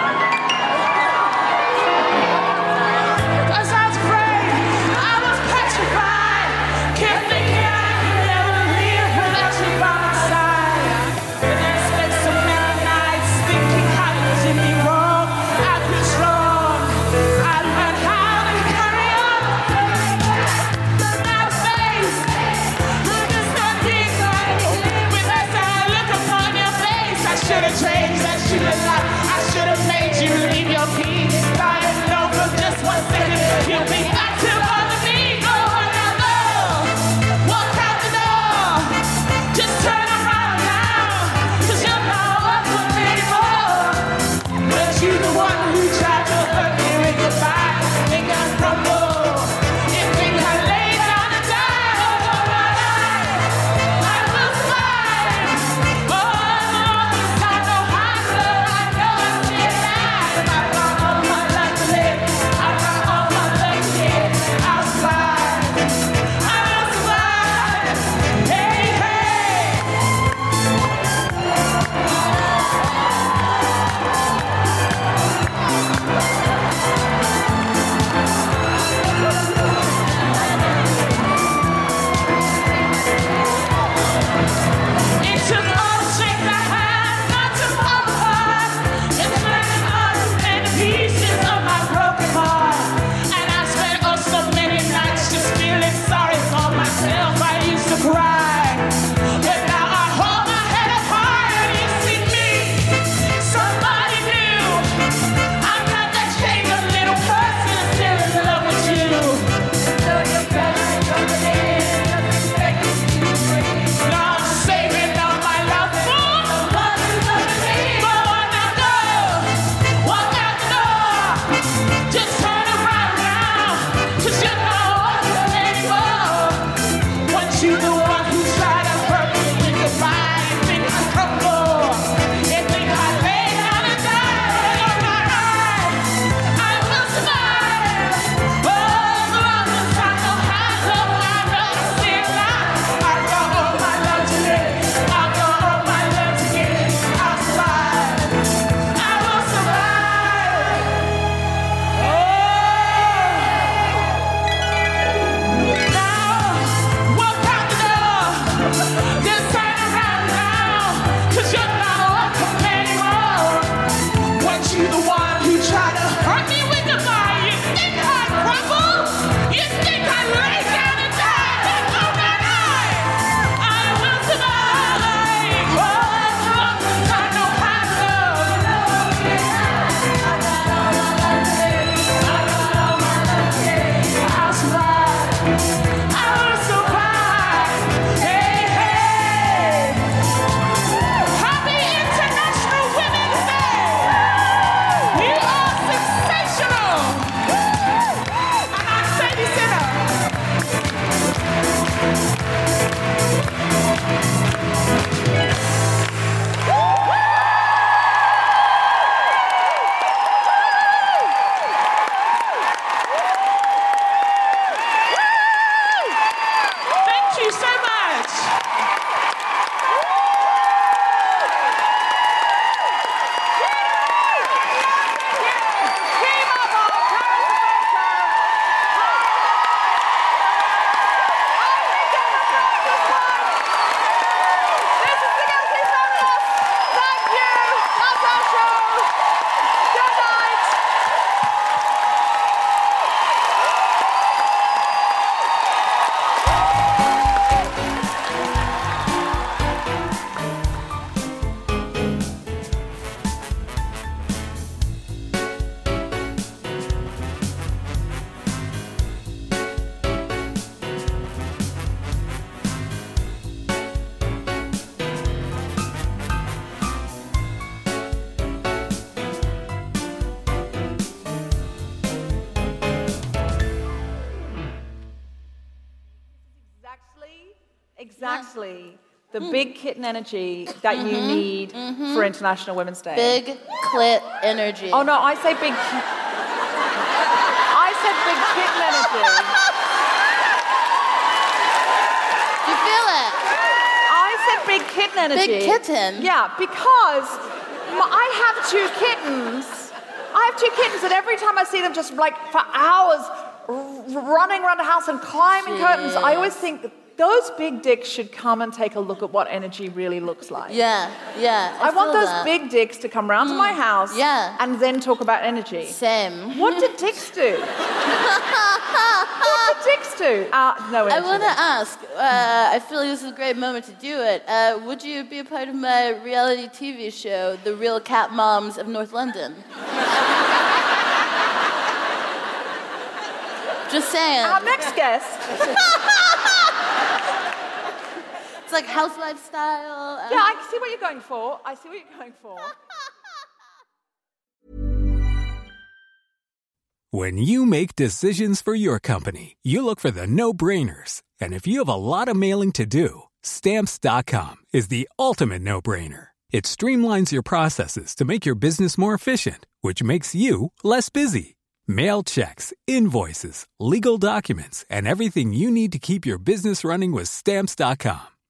Energy that you mm-hmm. need mm-hmm. for International Women's Day. Big clit energy. Oh no, I say big. I said big kitten energy. You feel it? I said big kitten energy. Big kitten? Yeah, because I have two kittens. I have two kittens, and every time I see them just like for hours r- running around the house and climbing curtains, I always think those big dicks should come and take a look at what energy really looks like. Yeah, yeah. I, want those that. big dicks to come round to my house yeah. and then talk about energy. Same. What did dicks do? what did dicks do? Uh, no energy. I want to ask. Uh, I feel like this is a great moment to do it. Uh, would you be a part of my reality TV show, The Real Cat Moms of North London? Just saying. Our next guest. It's like housewife lifestyle. um, Yeah, I see what you're going for. I see what you're going for. When you make decisions for your company, you look for the no brainers. And if you have a lot of mailing to do, stamps.com is the ultimate no brainer. It streamlines your processes to make your business more efficient, which makes you less busy. Mail checks, invoices, legal documents, and everything you need to keep your business running with stamps.com.